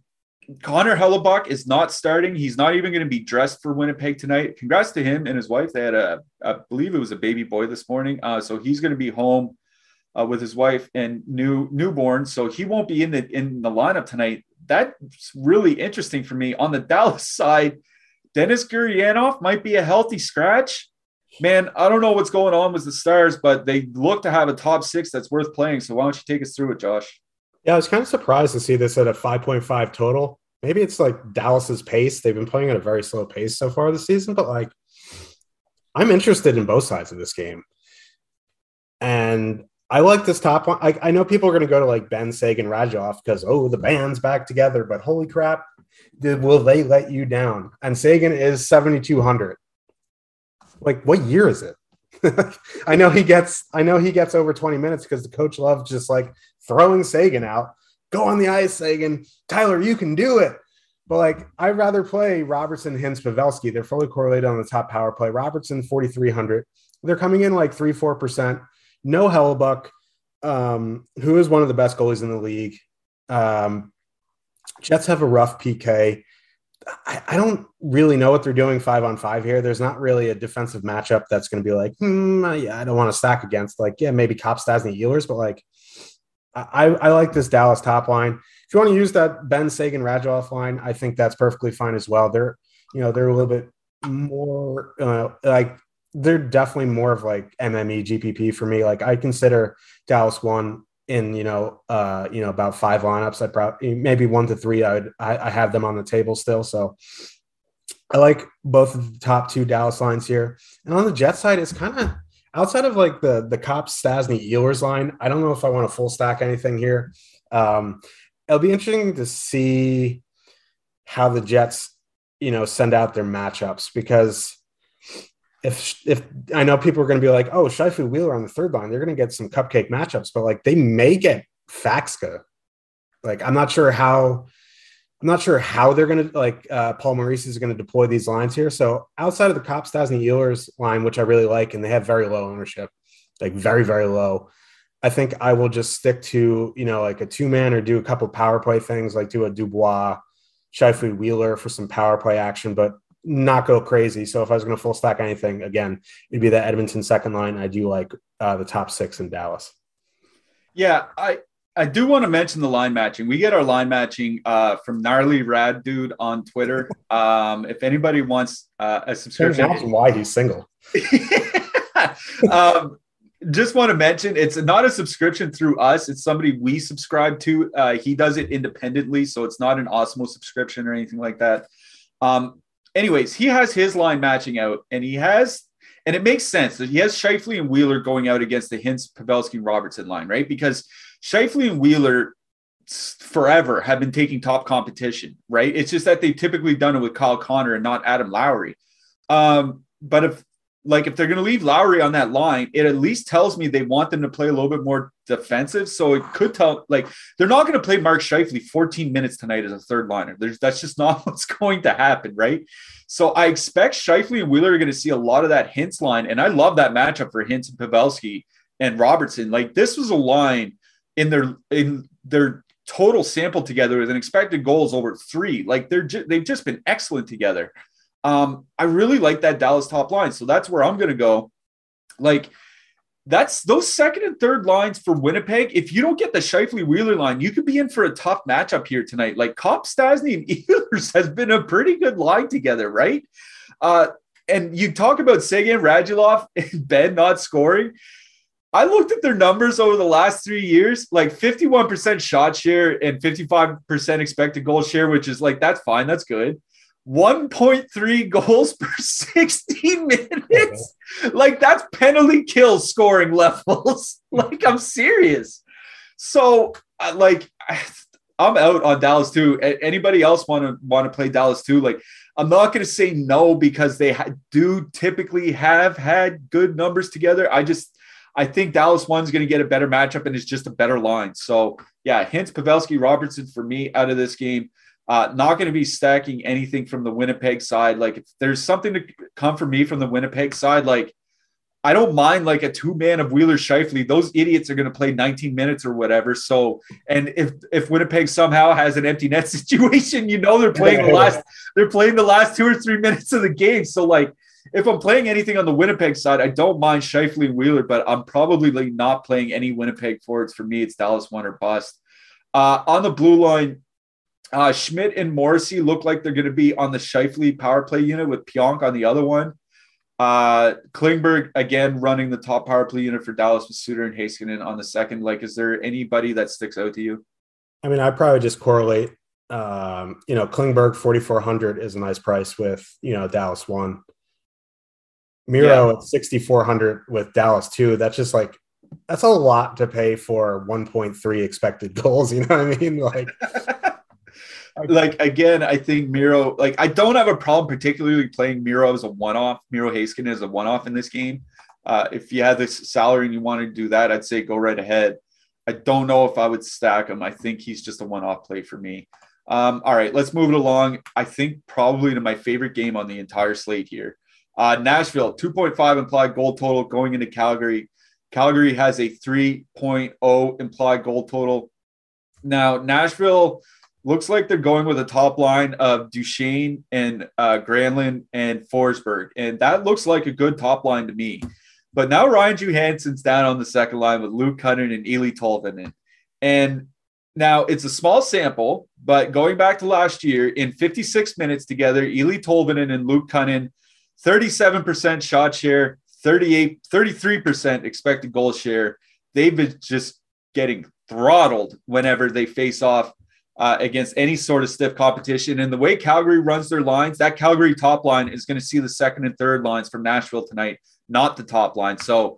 Connor Hellebuyck is not starting. He's not even going to be dressed for Winnipeg tonight. Congrats to him and his wife. They had a, I believe it was a baby boy this morning. Uh, so he's going to be home uh, with his wife and new newborn. So he won't be in the in the lineup tonight. That's really interesting for me. On the Dallas side, Denis Gurianov might be a healthy scratch. Man, I don't know what's going on with the Stars, but they look to have a top six that's worth playing. So why don't you take us through it, Josh? Yeah, I was kind of surprised to see this at a 5.5 total. Maybe it's like Dallas's pace. They've been playing at a very slow pace so far this season, but like I'm interested in both sides of this game. And I like this top one. I, I know people are going to go to like Benn Seguin Radulov because, oh, the band's back together, but holy crap, did, will they let you down? And Seguin is 7,200. Like, what year is it? I know he gets I know he gets over 20 minutes because the coach loves just like throwing Seguin out. Go on the ice, Seguin. Tyler, you can do it. But like I'd rather play Robertson, Hintz, Pavelski. They're fully correlated on the top power play. Robertson 4,300. They're coming in like three, four percent. No Hellebuyck, um, who is one of the best goalies in the league. Um, Jets have a rough PK. I, I, don't really know what they're doing five on five here. There's not really a defensive matchup that's going to be like, hmm, yeah, I don't want to stack against. Like, yeah, maybe Copp, Stastny, Ehlers, but like, I, I like this Dallas top line. If you want to use that Benn Seguin Radulov line, I think that's perfectly fine as well. They're, you know, they're a little bit more uh, like they're definitely more of like MME GPP for me. Like I consider Dallas one in you know uh you know about five lineups i probably maybe one to three i would I, I, have them on the table still. So i like both of the top two dallas lines here. And on the jet side it's kind of outside of like the the Copp Stastny Ehlers line i don't know if i want to full stack anything here. Um it'll be interesting to see how the jets you know send out their matchups because if if I know people are going to be like, oh, Scheifele Wheeler on the third line, they're going to get some cupcake matchups, but like they may get Faksa. Like I'm not sure how I'm not sure how they're going to like uh, Paul Maurice is going to deploy these lines here. So outside of the Copp Stastny Ehlers line, which I really like, and they have very low ownership, like very very low. I think I will just stick to you know like a two man or do a couple power play things, like do a Dubois, Scheifele Wheeler for some power play action, but not go crazy. So if I was going to full stack anything, again, it'd be that Edmonton second line. I do like uh, the top six in Dallas. Yeah, I I do want to mention the line matching. We get our line matching uh, from gnarly rad dude on Twitter. Um, if anybody wants uh, a subscription, that's why he's single. um, just want to mention it's not a subscription through us. It's somebody we subscribe to. Uh, he does it independently, so it's not an Awesemo subscription or anything like that. Um, anyways, he has his line matching out, and he has, and it makes sense that he has Scheifele and Wheeler going out against the Hintz, Pavelski, Robertson line, right? Because Scheifele and Wheeler forever have been taking top competition, right? It's just that they've typically done it with Kyle Connor and not Adam Lowry. Um, but if like if they're going to leave Lowry on that line, it at least tells me they want them to play a little bit more defensive. So it could tell like they're not going to play Mark Scheifele 14 minutes tonight as a third liner. There's that's just not what's going to happen, right? So I expect Scheifele and Wheeler are going to see a lot of that Hintz line, and I love that matchup for Hintz and Pavelski and Robertson. Like this was a line in their in their total sample together with an expected goals over three. Like they're ju- they've just been excellent together. Um, I really like that Dallas top line. So that's where I'm going to go. Like, that's those second and third lines for Winnipeg. If you don't get the Scheifele Wheeler line, you could be in for a tough matchup here tonight. Like Copp, Stastny, and Ehlers has been a pretty good line together, right? Uh, and you talk about Seguin, Radulov, and Benn not scoring. I looked at their numbers over the last three years, like 51% shot share and 55% expected goal share, which is like, that's fine. That's good. 1.3 goals per 16 minutes. Like that's penalty kill scoring levels. like I'm serious. So uh, like I'm out on Dallas two. Anybody else want to want to play Dallas two? Like I'm not going to say no because they do typically have had good numbers together. I just I think Dallas one's going to get a better matchup and it's just a better line. So yeah, Hintz Pavelski Robertson for me out of this game. Uh, not going to be stacking anything from the Winnipeg side. Like, if there's something to come for me from the Winnipeg side, like, I don't mind like a two man of Wheeler Scheifele. Those idiots are going to play 19 minutes or whatever. So, and if if Winnipeg somehow has an empty net situation, you know they're playing the last they're playing the last two or three minutes of the game. So, like, if I'm playing anything on the Winnipeg side, I don't mind Scheifele and Wheeler, but I'm probably like not playing any Winnipeg forwards. For me, it's Dallas one or bust. Uh, on the blue line, uh, Schmidt and Morrissey look like they're going to be on the Scheifele power play unit with Pionk on the other one. Uh, Klingberg again running the top power play unit for Dallas with Suter and Heiskanen on the second. Like, is there anybody that sticks out to you? I mean, I probably just correlate. Um, you know, Klingberg 4,400 is a nice price with, you know, Dallas one. Miro yeah. at 6,400 with Dallas two. That's just like, that's a lot to pay for 1.3 expected goals. You know what I mean? Like, like again, I think Miro. Like I don't have a problem particularly playing Miro as a one-off. Miro Heiskanen as a one-off in this game. Uh, if you had this salary and you wanted to do that, I'd say go right ahead. I don't know if I would stack him. I think he's just a one-off play for me. Um, all right, let's move it along. I think probably to my favorite game on the entire slate here. Uh, Nashville, 2.5 implied goal total going into Calgary. Calgary has a 3.0 implied goal total. Now, Nashville looks like they're going with a top line of Duchene and uh, Granlund and Forsberg. And that looks like a good top line to me. But now Ryan Johansen's down on the second line with Luke Kunin and Eeli Tolvanen. And now it's a small sample, but going back to last year, in 56 minutes together, Eeli Tolvanen and Luke Kunin, 37% shot share, 38, 33% expected goal share. They've been just getting throttled whenever they face off uh, against any sort of stiff competition. And the way Calgary runs their lines, that Calgary top line is going to see the second and third lines from Nashville tonight, not the top line. So,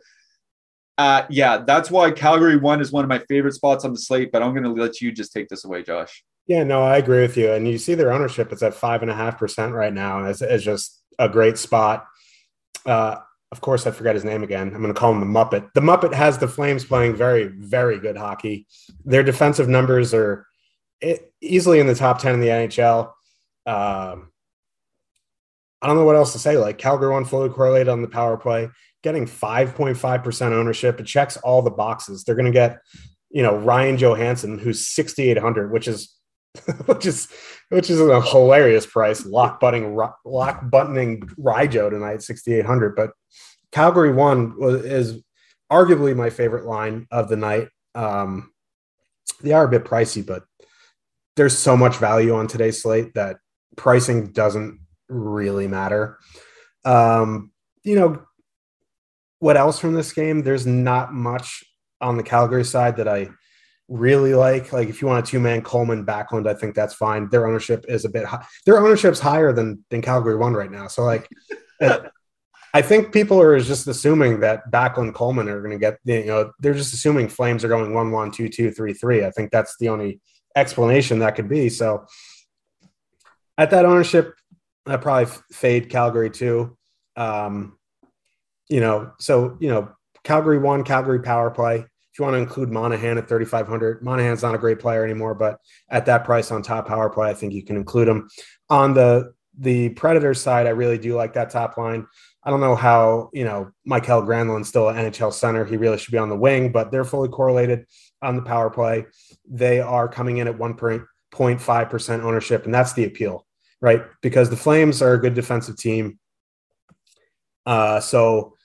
uh, yeah, that's why Calgary one is one of my favorite spots on the slate. But I'm going to let you just take this away, Josh. Yeah, no, I agree with you. And you see their ownership; it's at five and a half percent right now. It's, it's just a great spot. Uh, of course, I forget his name again. I'm going to call him the Muppet. The Muppet has the Flames playing very, very good hockey. Their defensive numbers are easily in the top 10 in the NHL. Um, I don't know what else to say. Like Calgary one fully correlated on the power play, getting 5.5% ownership. It checks all the boxes. They're going to get, you know, Ryan Johansen, who's 6,800, which is, which is, which is a hilarious price. Lock buttoning, lock buttoning Rijo tonight, 6,800. But Calgary one is arguably my favorite line of the night. Um, they are a bit pricey, but there's so much value on today's slate that pricing doesn't really matter. Um, you know, what else from this game? There's not much on the Calgary side that I really like. Like if you want a two man Coleman Backlund, I think that's fine. Their ownership is a bit high. Their ownership's higher than than Calgary one right now. So like, I think people are just assuming that Backlund Coleman are going to get. You know, they're just assuming Flames are going one one two two three three. I think that's the only explanation that could be. So at that ownership, I probably fade Calgary two. Um, you know, so you know, Calgary one, Calgary power play. If you want to include Monahan at 3,500, Monahan's not a great player anymore, but at that price on top power play, I think you can include him. On the the Predators side, I really do like that top line. I don't know how, you know, Mikael Granlund's still an NHL center. He really should be on the wing, but they're fully correlated on the power play. They are coming in at 1.5% ownership, and that's the appeal, right? Because the Flames are a good defensive team. Uh, so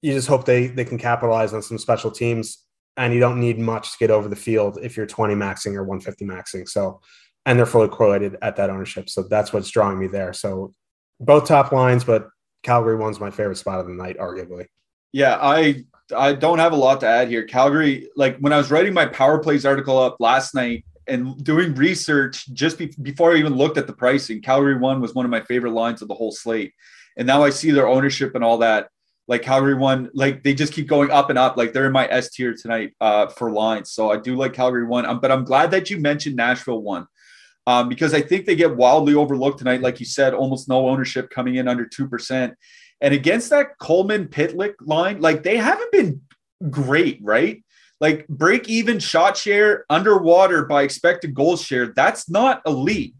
you just hope they they can capitalize on some special teams, and you don't need much to get over the field if you're 20 maxing or 150 maxing. So, and they're fully correlated at that ownership. So that's what's drawing me there. So both top lines, but Calgary one's my favorite spot of the night, arguably. Yeah, I I don't have a lot to add here. Calgary, like when I was writing my power plays article up last night and doing research just be- before I even looked at the pricing, Calgary one was one of my favorite lines of the whole slate. And now I see their ownership and all that. Like Calgary one, like they just keep going up and up. Like they're in my S tier tonight uh, for lines. So I do like Calgary one. Um, but I'm glad that you mentioned Nashville one um, because I think they get wildly overlooked tonight. Like you said, almost no ownership coming in under 2%. And against that Coleman Pitlick line, like they haven't been great, right? Like break even shot share underwater by expected goal share. That's not elite.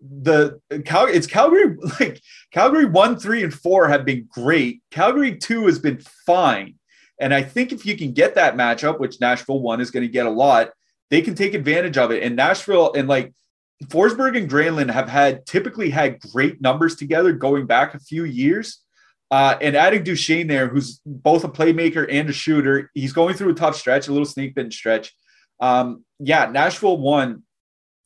The Cal it's Calgary like Calgary one, three, and four have been great. Calgary two has been fine. And I think if you can get that matchup, which Nashville one is going to get a lot, they can take advantage of it. And Nashville and like Forsberg and Granlund have had typically had great numbers together going back a few years. Uh, and adding Duchene there, who's both a playmaker and a shooter, he's going through a tough stretch, a little snake bitten stretch. Um, yeah, Nashville one.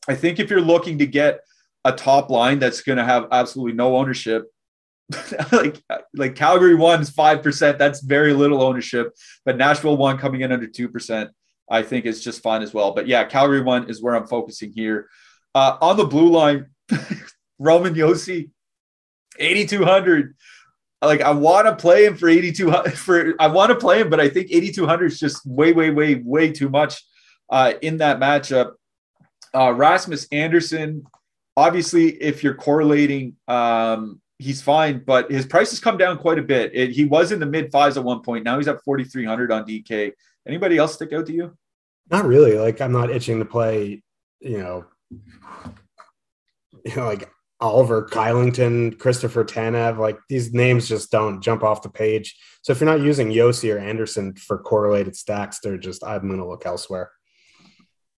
I think if you're looking to get a top line that's going to have absolutely no ownership, like like Calgary one is five percent. That's very little ownership, but Nashville one coming in under two percent, I think is just fine as well. But yeah, Calgary one is where I'm focusing here. Uh, on the blue line, Roman Josi, 8,200 like I want to play him for 8200 for I want to play him, but I think 8200 is just way, way, way, way too much uh, in that matchup. Uh, Rasmus Andersson, obviously, if you're correlating, um, he's fine, but his price has come down quite a bit. It, he was in the mid fives at one point. Now he's at 4,300 on DK. Anybody else stick out to you? Not really. Like I'm not itching to play, you know, you know, like Oliver Kylington, Christopher Tanev, like these names just don't jump off the page. So if you're not using Josi or Andersson for correlated stacks, they're just I'm going to look elsewhere.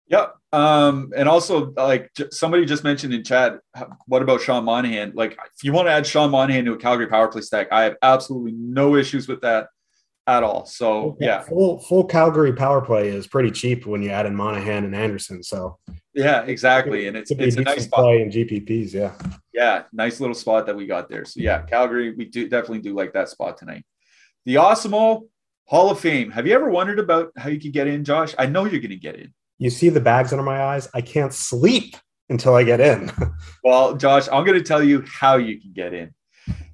Yep. Um, and also, like somebody just mentioned in chat, what about Sean Monahan? Like, if you want to add Sean Monahan to a Calgary power play stack, I have absolutely no issues with that at all. So yeah, full full Calgary power play is pretty cheap when you add in Monahan and Andersson. So yeah, exactly, and it's it's a nice spot. play in GPPs. Yeah, yeah, nice little spot that we got there. So yeah, Calgary, we do definitely do like that spot tonight. The Awesemo Hall of Fame. Have you ever wondered about how you could get in, Josh? I know you're going to get in. You see the bags under my eyes. I can't sleep until I get in. well, Josh, I'm going to tell you how you can get in.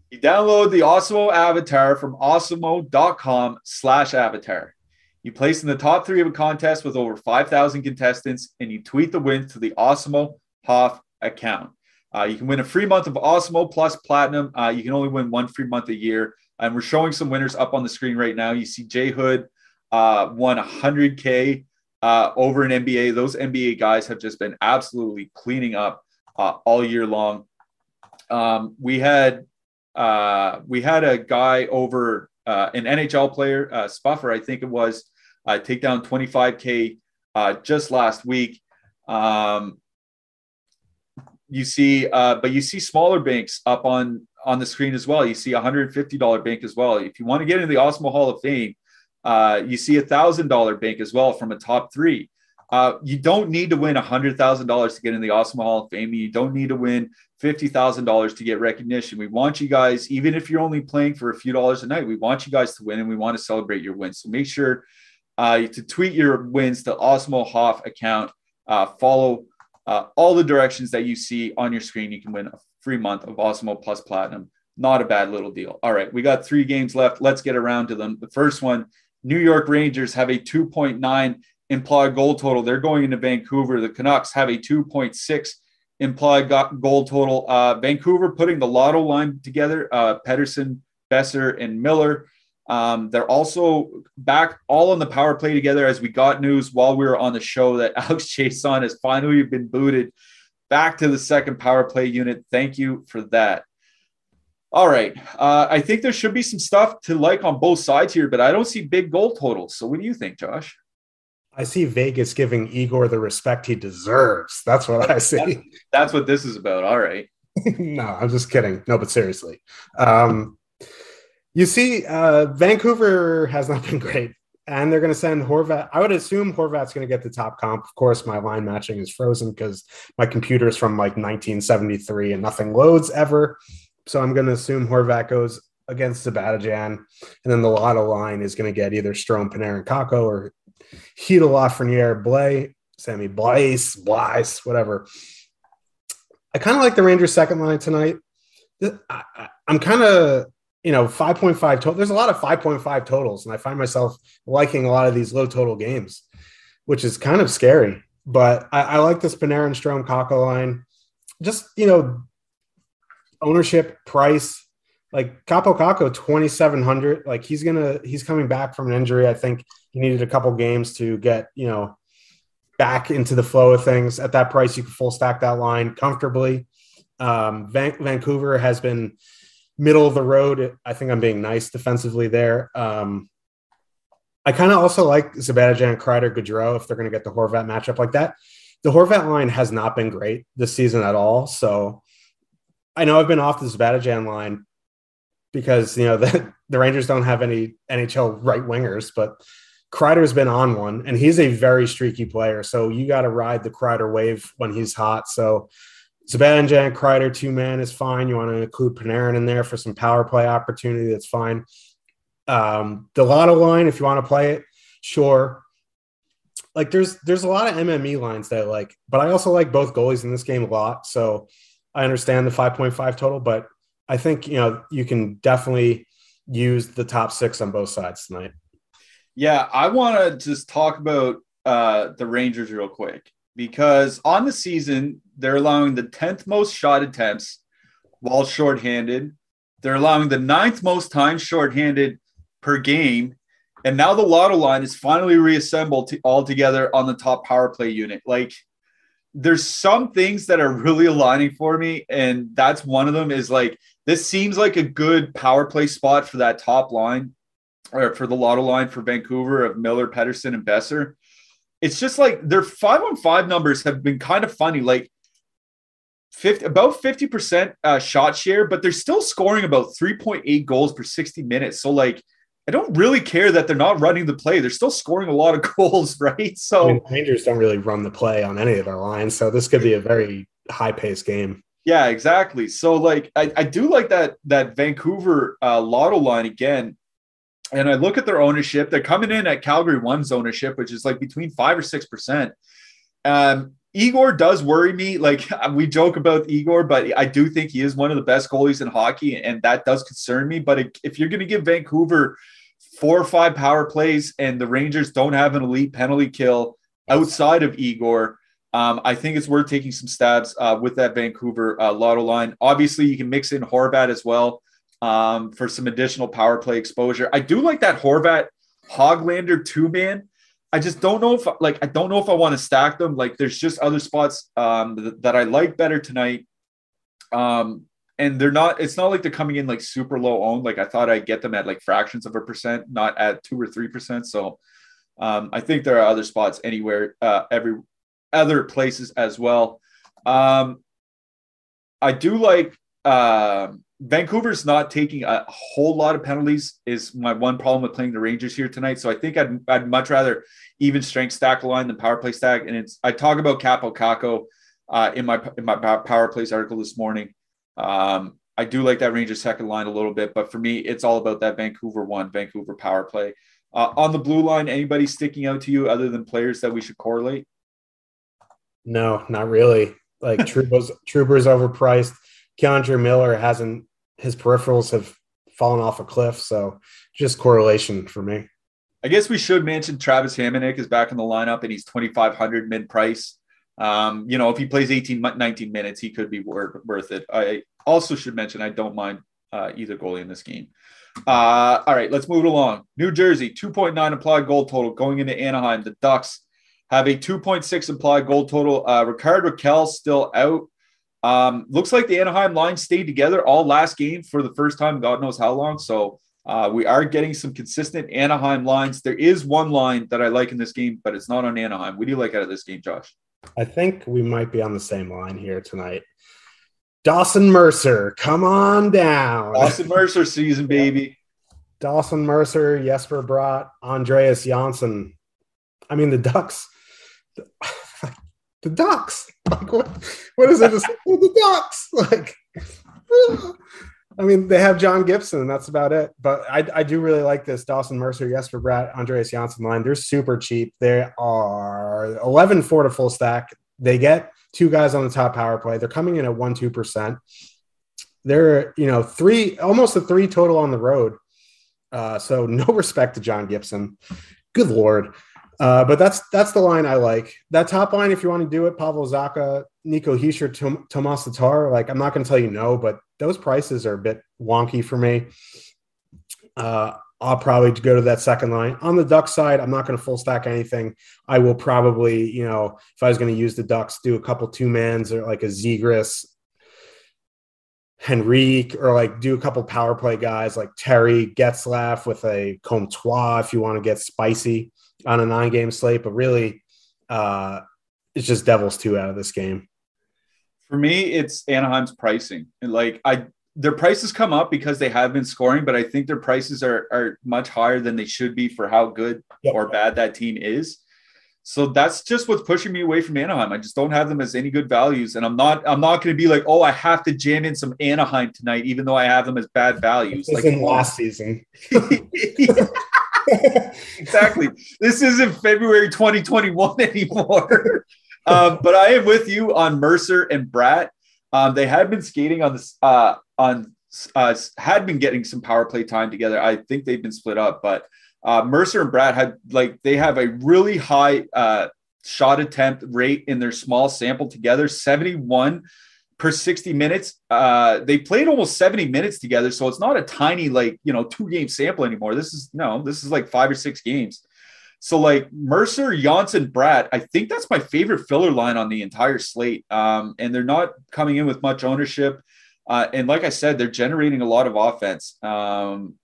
You download the Awesemo avatar from awesemo.com slash avatar. You place in the top three of a contest with over 5,000 contestants, and you tweet the wins to the Awesemo Hoff account. Uh, you can win a free month of Awesemo Plus Platinum. Uh, you can only win one free month a year. And we're showing some winners up on the screen right now. You see Jay Hood uh, won 100K uh, over in NBA. Those NBA guys have just been absolutely cleaning up uh, all year long. Um, we had uh, we had a guy over uh, an NHL player, uh, Spuffer, I think it was, uh, take down 25K uh, just last week. Um, you see, uh, but you see smaller banks up on on the screen as well. You see a $150 bank as well. If you want to get into the Awesemo Hall of Fame, uh, you see a thousand dollar bank as well from a top three. You don't need to win a $100,000 to get in the Awesemo Hall of Fame. You don't need to win $50,000 to get recognition. We want you guys, even if you're only playing for a few dollars a night, we want you guys to win and we want to celebrate your wins. So make sure uh, to tweet your wins to Awesemo Hoff account. Uh, follow uh, all the directions that you see on your screen. You can win a free month of Awesemo Plus Platinum. Not a bad little deal. All right, we got three games left. Let's get around to them. The first one New York Rangers have a 2.9 implied goal total. They're going into Vancouver. The Canucks have a 2.6 implied goal total. Uh, Vancouver putting the lotto line together, uh, Pettersson, Boeser, and Miller. Um, they're also back all on the power play together as we got news while we were on the show that Alex Chiasson has finally been booted back to the second power play unit. Thank you for that. All right. Uh, I think there should be some stuff to like on both sides here, but I don't see big goal totals. So what do you think, Josh? I see Vegas giving Igor the respect he deserves. That's what I see. That's, that's what this is about. All right. no, I'm just kidding. No, but seriously. Um, you see, uh, Vancouver has not been great, and they're going to send Horvat. I would assume Horvat's going to get the top comp. Of course, my line matching is frozen because my computer is from like 1973 and nothing loads ever. So I'm going to assume Horvat goes against Zibanejad, and then the lotto line is going to get either Strome, Panarin, Kakko, or Chytil, Lafreniere, Blais, Sammy Blaise, Blaise, whatever. I kind of like the Rangers' second line tonight. I, am kind of, you know, 5.5 total. There's a lot of 5.5 totals, and I find myself liking a lot of these low total games, which is kind of scary. But I, I like this Panarin, Strome, Kakko line. Just, you know, ownership, price, like Kaapo Kakko, 2,700. Like he's going to, he's coming back from an injury. I think he needed a couple games to get, you know, back into the flow of things. At that price, you can full stack that line comfortably. Um, Van- Vancouver has been middle of the road. I think I'm being nice defensively there. Um, I kind of also like Zibanejad, Kreider, Goodrow if they're going to get the Horvat matchup like that. The Horvat line has not been great this season at all. So I know I've been off the Zibanejad line because you know the, the Rangers don't have any NHL right wingers, but Kreider's been on one, and he's a very streaky player. So you got to ride the Kreider wave when he's hot. So Zibanejad Kreider two man is fine. You want to include Panarin in there for some power play opportunity. That's fine. Um, the Lotto line, if you want to play it, sure. Like there's there's a lot of MME lines that I like, but I also like both goalies in this game a lot. So I understand the 5.5 total, but I think, you know, you can definitely use the top six on both sides tonight. Yeah, I want to just talk about uh, the Rangers real quick because on the season, they're allowing the 10th most shot attempts while shorthanded. They're allowing the ninth most times shorthanded per game. And now the lotto line is finally reassembled to, all together on the top power play unit. Like, there's some things that are really aligning for me. And that's one of them is like, this seems like a good power play spot for that top line or for the lotto line for Vancouver of Miller, Pettersson, and Boeser. It's just like their five on five numbers have been kind of funny. Like 50, about 50% uh, shot share, but they're still scoring about 3.8 goals per 60 minutes. So, like, I don't really care that they're not running the play. They're still scoring a lot of goals, right? So, I mean, Rangers don't really run the play on any of their lines. So, this could be a very high paced game. Yeah, exactly. So, like, I, I do like that that Vancouver uh, lotto line again. And I look at their ownership. They're coming in at Calgary One's ownership, which is like between five or six percent. Um, Igor does worry me. Like we joke about Igor, but I do think he is one of the best goalies in hockey, and that does concern me. But if you're going to give Vancouver four or five power plays and the Rangers don't have an elite penalty kill outside of Igor, um, I think it's worth taking some stabs uh, with that Vancouver uh, lotto line. Obviously, you can mix in Horvat as well um, for some additional power play exposure. I do like that Horvat Hoglander two man. I just don't know if like I don't know if I want to stack them. Like there's just other spots um, that, that I like better tonight. Um, and they're not it's not like they're coming in like super low owned. Like i thought i'd get them at like fractions of a percent not at two or three percent. So um, i think there are other spots anywhere uh, every other places as well. Um, i do like uh, vancouver's not taking a whole lot of penalties is my one problem with playing the rangers here tonight. So i think i'd, I'd much rather even strength stack line than power play stack. And it's i talk about Kaapo Kakko uh, in my in my power plays article this morning um, I do like that Rangers second line a little bit, but for me, it's all about that Vancouver one, Vancouver power play. Uh, on the blue line, anybody sticking out to you other than players that we should correlate? No, not really. Like Trouba's Trouba's overpriced. K'Andre Miller hasn't his peripherals have fallen off a cliff, so just correlation for me. I guess we should mention Travis Hamonic is back in the lineup and he's 2500 mid price. Um, you know, if he plays 18, 19 minutes, he could be worth, worth it. I also should mention I don't mind uh, either goalie in this game. Uh, all right, let's move along. New Jersey, 2.9 implied goal total going into Anaheim. The Ducks have a 2.6 implied goal total. Uh, Rickard Rakell still out. Um, looks like the Anaheim line stayed together all last game for the first time, God knows how long. So uh, we are getting some consistent Anaheim lines. There is one line that I like in this game, but it's not on Anaheim. What do you like out of this game, Josh? I think we might be on the same line here tonight. Dawson Mercer, come on down. Dawson Mercer season, baby. Dawson Mercer, Jesper Bratt, Andreas Johnsson. I mean, the Ducks. The, the Ducks. Like, what, what is it? the Ducks. Like, I mean, they have John Gibson, and that's about it. But I, I do really like this Dawson Mercer, Jesper Bratt, Andreas Johnsson line. They're super cheap. They are 11 4 to full stack. They get two guys on the top power play. They're coming in at 1 2%. They're, you know, three, almost a three total on the road. Uh, so no respect to John Gibson. Good Lord. Uh, but that's that's the line I like. That top line, if you want to do it, Pavel Zacha, Nico Hischier, Tom, Tomas Tatar. Like I'm not going to tell you no, but those prices are a bit wonky for me. Uh, I'll probably go to that second line. On the Duck side, I'm not going to full stack anything. I will probably, you know, if I was going to use the Ducks, do a couple two mans or like a Zegras, Henrique, or like do a couple power play guys like Terry Getzlaf with a Comtois if you want to get spicy on a nine game slate. But really, uh, it's just Devils two out of this game. For me, it's Anaheim's pricing. And like I their prices come up because they have been scoring, but I think their prices are are much higher than they should be for how good yep. or bad that team is. So that's just what's pushing me away from Anaheim. I just don't have them as any good values, and I'm not I'm not going to be like, oh, I have to jam in some Anaheim tonight, even though I have them as bad values. This like in last season. exactly. This isn't February 2021 anymore. um, but I am with you on Mercer and Bratt. Um, they have been skating on this uh, on uh, had been getting some power play time together. I think they've been split up, but uh, Mercer and Bratt had like they have a really high uh, shot attempt rate in their small sample together 71 per 60 minutes. Uh, they played almost 70 minutes together. So it's not a tiny, like, you know, two game sample anymore. This is no, this is like five or six games. So like Mercer, Johnsson, Bratt, I think that's my favorite filler line on the entire slate. Um, and they're not coming in with much ownership. Uh, and like I said, they're generating a lot of offense. Um,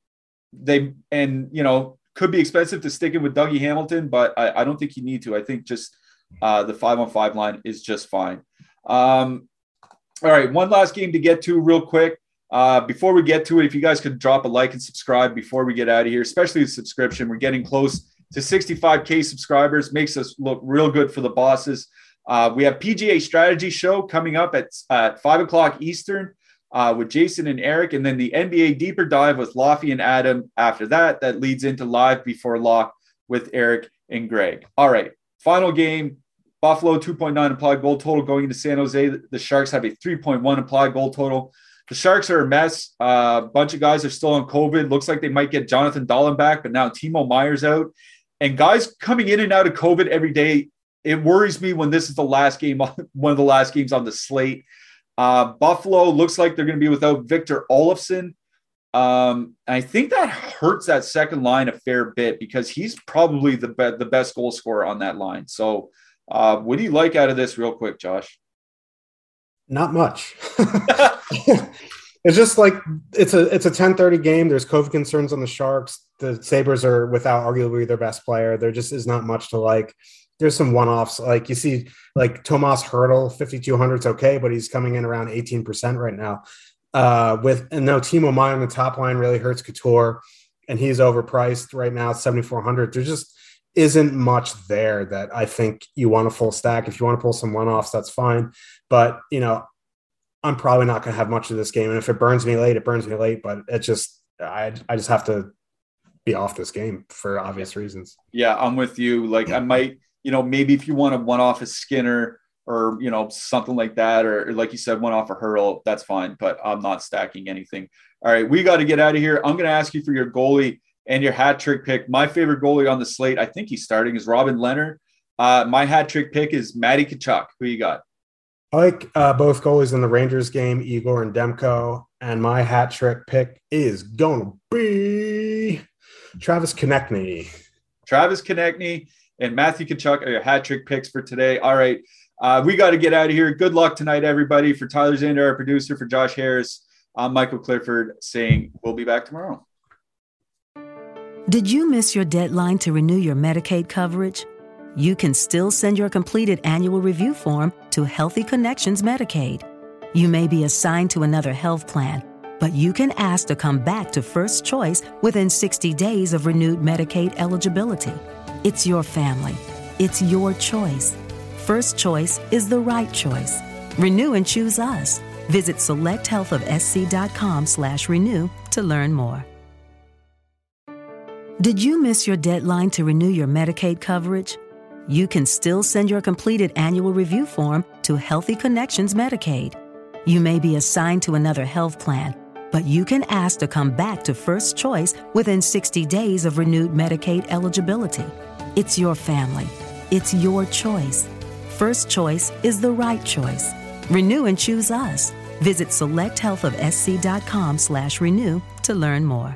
they and you know could be expensive to stick in with Dougie Hamilton, but I, I don't think you need to. I think just uh, the five on five line is just fine. Um, all right, one last game to get to real quick. Uh, before we get to it, if you guys could drop a like and subscribe before we get out of here, especially the subscription. We're getting close to 65K subscribers, makes us look real good for the bosses. Uh, we have PGA Strategy Show coming up at, at 5 o'clock Eastern uh, with Jason and Eric, and then the NBA Deeper Dive with Laffy and Adam after that. That leads into Live Before Lock with Eric and Greg. All right, final game Buffalo 2.9 implied goal total going into San Jose. The Sharks have a 3.1 implied goal total. The Sharks are a mess. A uh, bunch of guys are still on COVID. Looks like they might get Jonathan Dahlen back, but now Timo Meier's out. And guys coming in and out of COVID every day. It worries me when this is the last game, one of the last games on the slate. Uh, Buffalo looks like they're going to be without Victor Olofsson. Um, I think that hurts that second line a fair bit because he's probably the be- the best goal scorer on that line. So uh, what do you like out of this, real quick, Josh? Not much. it's just like it's a it's a 10-30 game. There's COVID concerns on the Sharks. The Sabres are without arguably their best player. There just is not much to like. There's some one-offs. Like you see, like Tomas 5,200 is okay, but he's coming in around 18% right now. Uh, with and now Timo Meier on the top line really hurts Couture, and he's overpriced right now, 7,400. There just isn't much there that I think you want a full stack. If you want to pull some one offs, that's fine. But, you know, I'm probably not going to have much of this game. And if it burns me late, it burns me late. But it just, I, I just have to be off this game for obvious reasons. Yeah, I'm with you. Like, I might, you know, maybe if you want to one off a Skinner or, you know, something like that, or, or like you said, one off a Hertl, that's fine. But I'm not stacking anything. All right, we got to get out of here. I'm going to ask you for your goalie and your hat trick pick. My favorite goalie on the slate, I think he's starting, is Robin Lehner. Uh, my hat trick pick is Matty Tkachuk. Who you got? I like uh, both goalies in the Rangers game, Igor and Demko. And my hat trick pick is going to be Travis Konecny. Travis Konecny and Matthew Tkachuk are your hat trick picks for today. All right. Uh, we got to get out of here. Good luck tonight, everybody. For Tyler Zander, our producer, for Josh Harris, I'm Michael Clifford saying we'll be back tomorrow. Did you miss your deadline to renew your Medicaid coverage? You can still send your completed annual review form to Healthy Connections Medicaid. You may be assigned to another health plan, but you can ask to come back to First Choice within 60 days of renewed Medicaid eligibility. It's your family. It's your choice. First Choice is the right choice. Renew and choose us. Visit selecthealthofsc.com slash renew to learn more. Did you miss your deadline to renew your Medicaid coverage? You can still send your completed annual review form to Healthy Connections Medicaid. You may be assigned to another health plan, but you can ask to come back to First Choice within 60 days of renewed Medicaid eligibility. It's your family. It's your choice. First Choice is the right choice. Renew and choose us. Visit selecthealthofsc.com slash renew to learn more.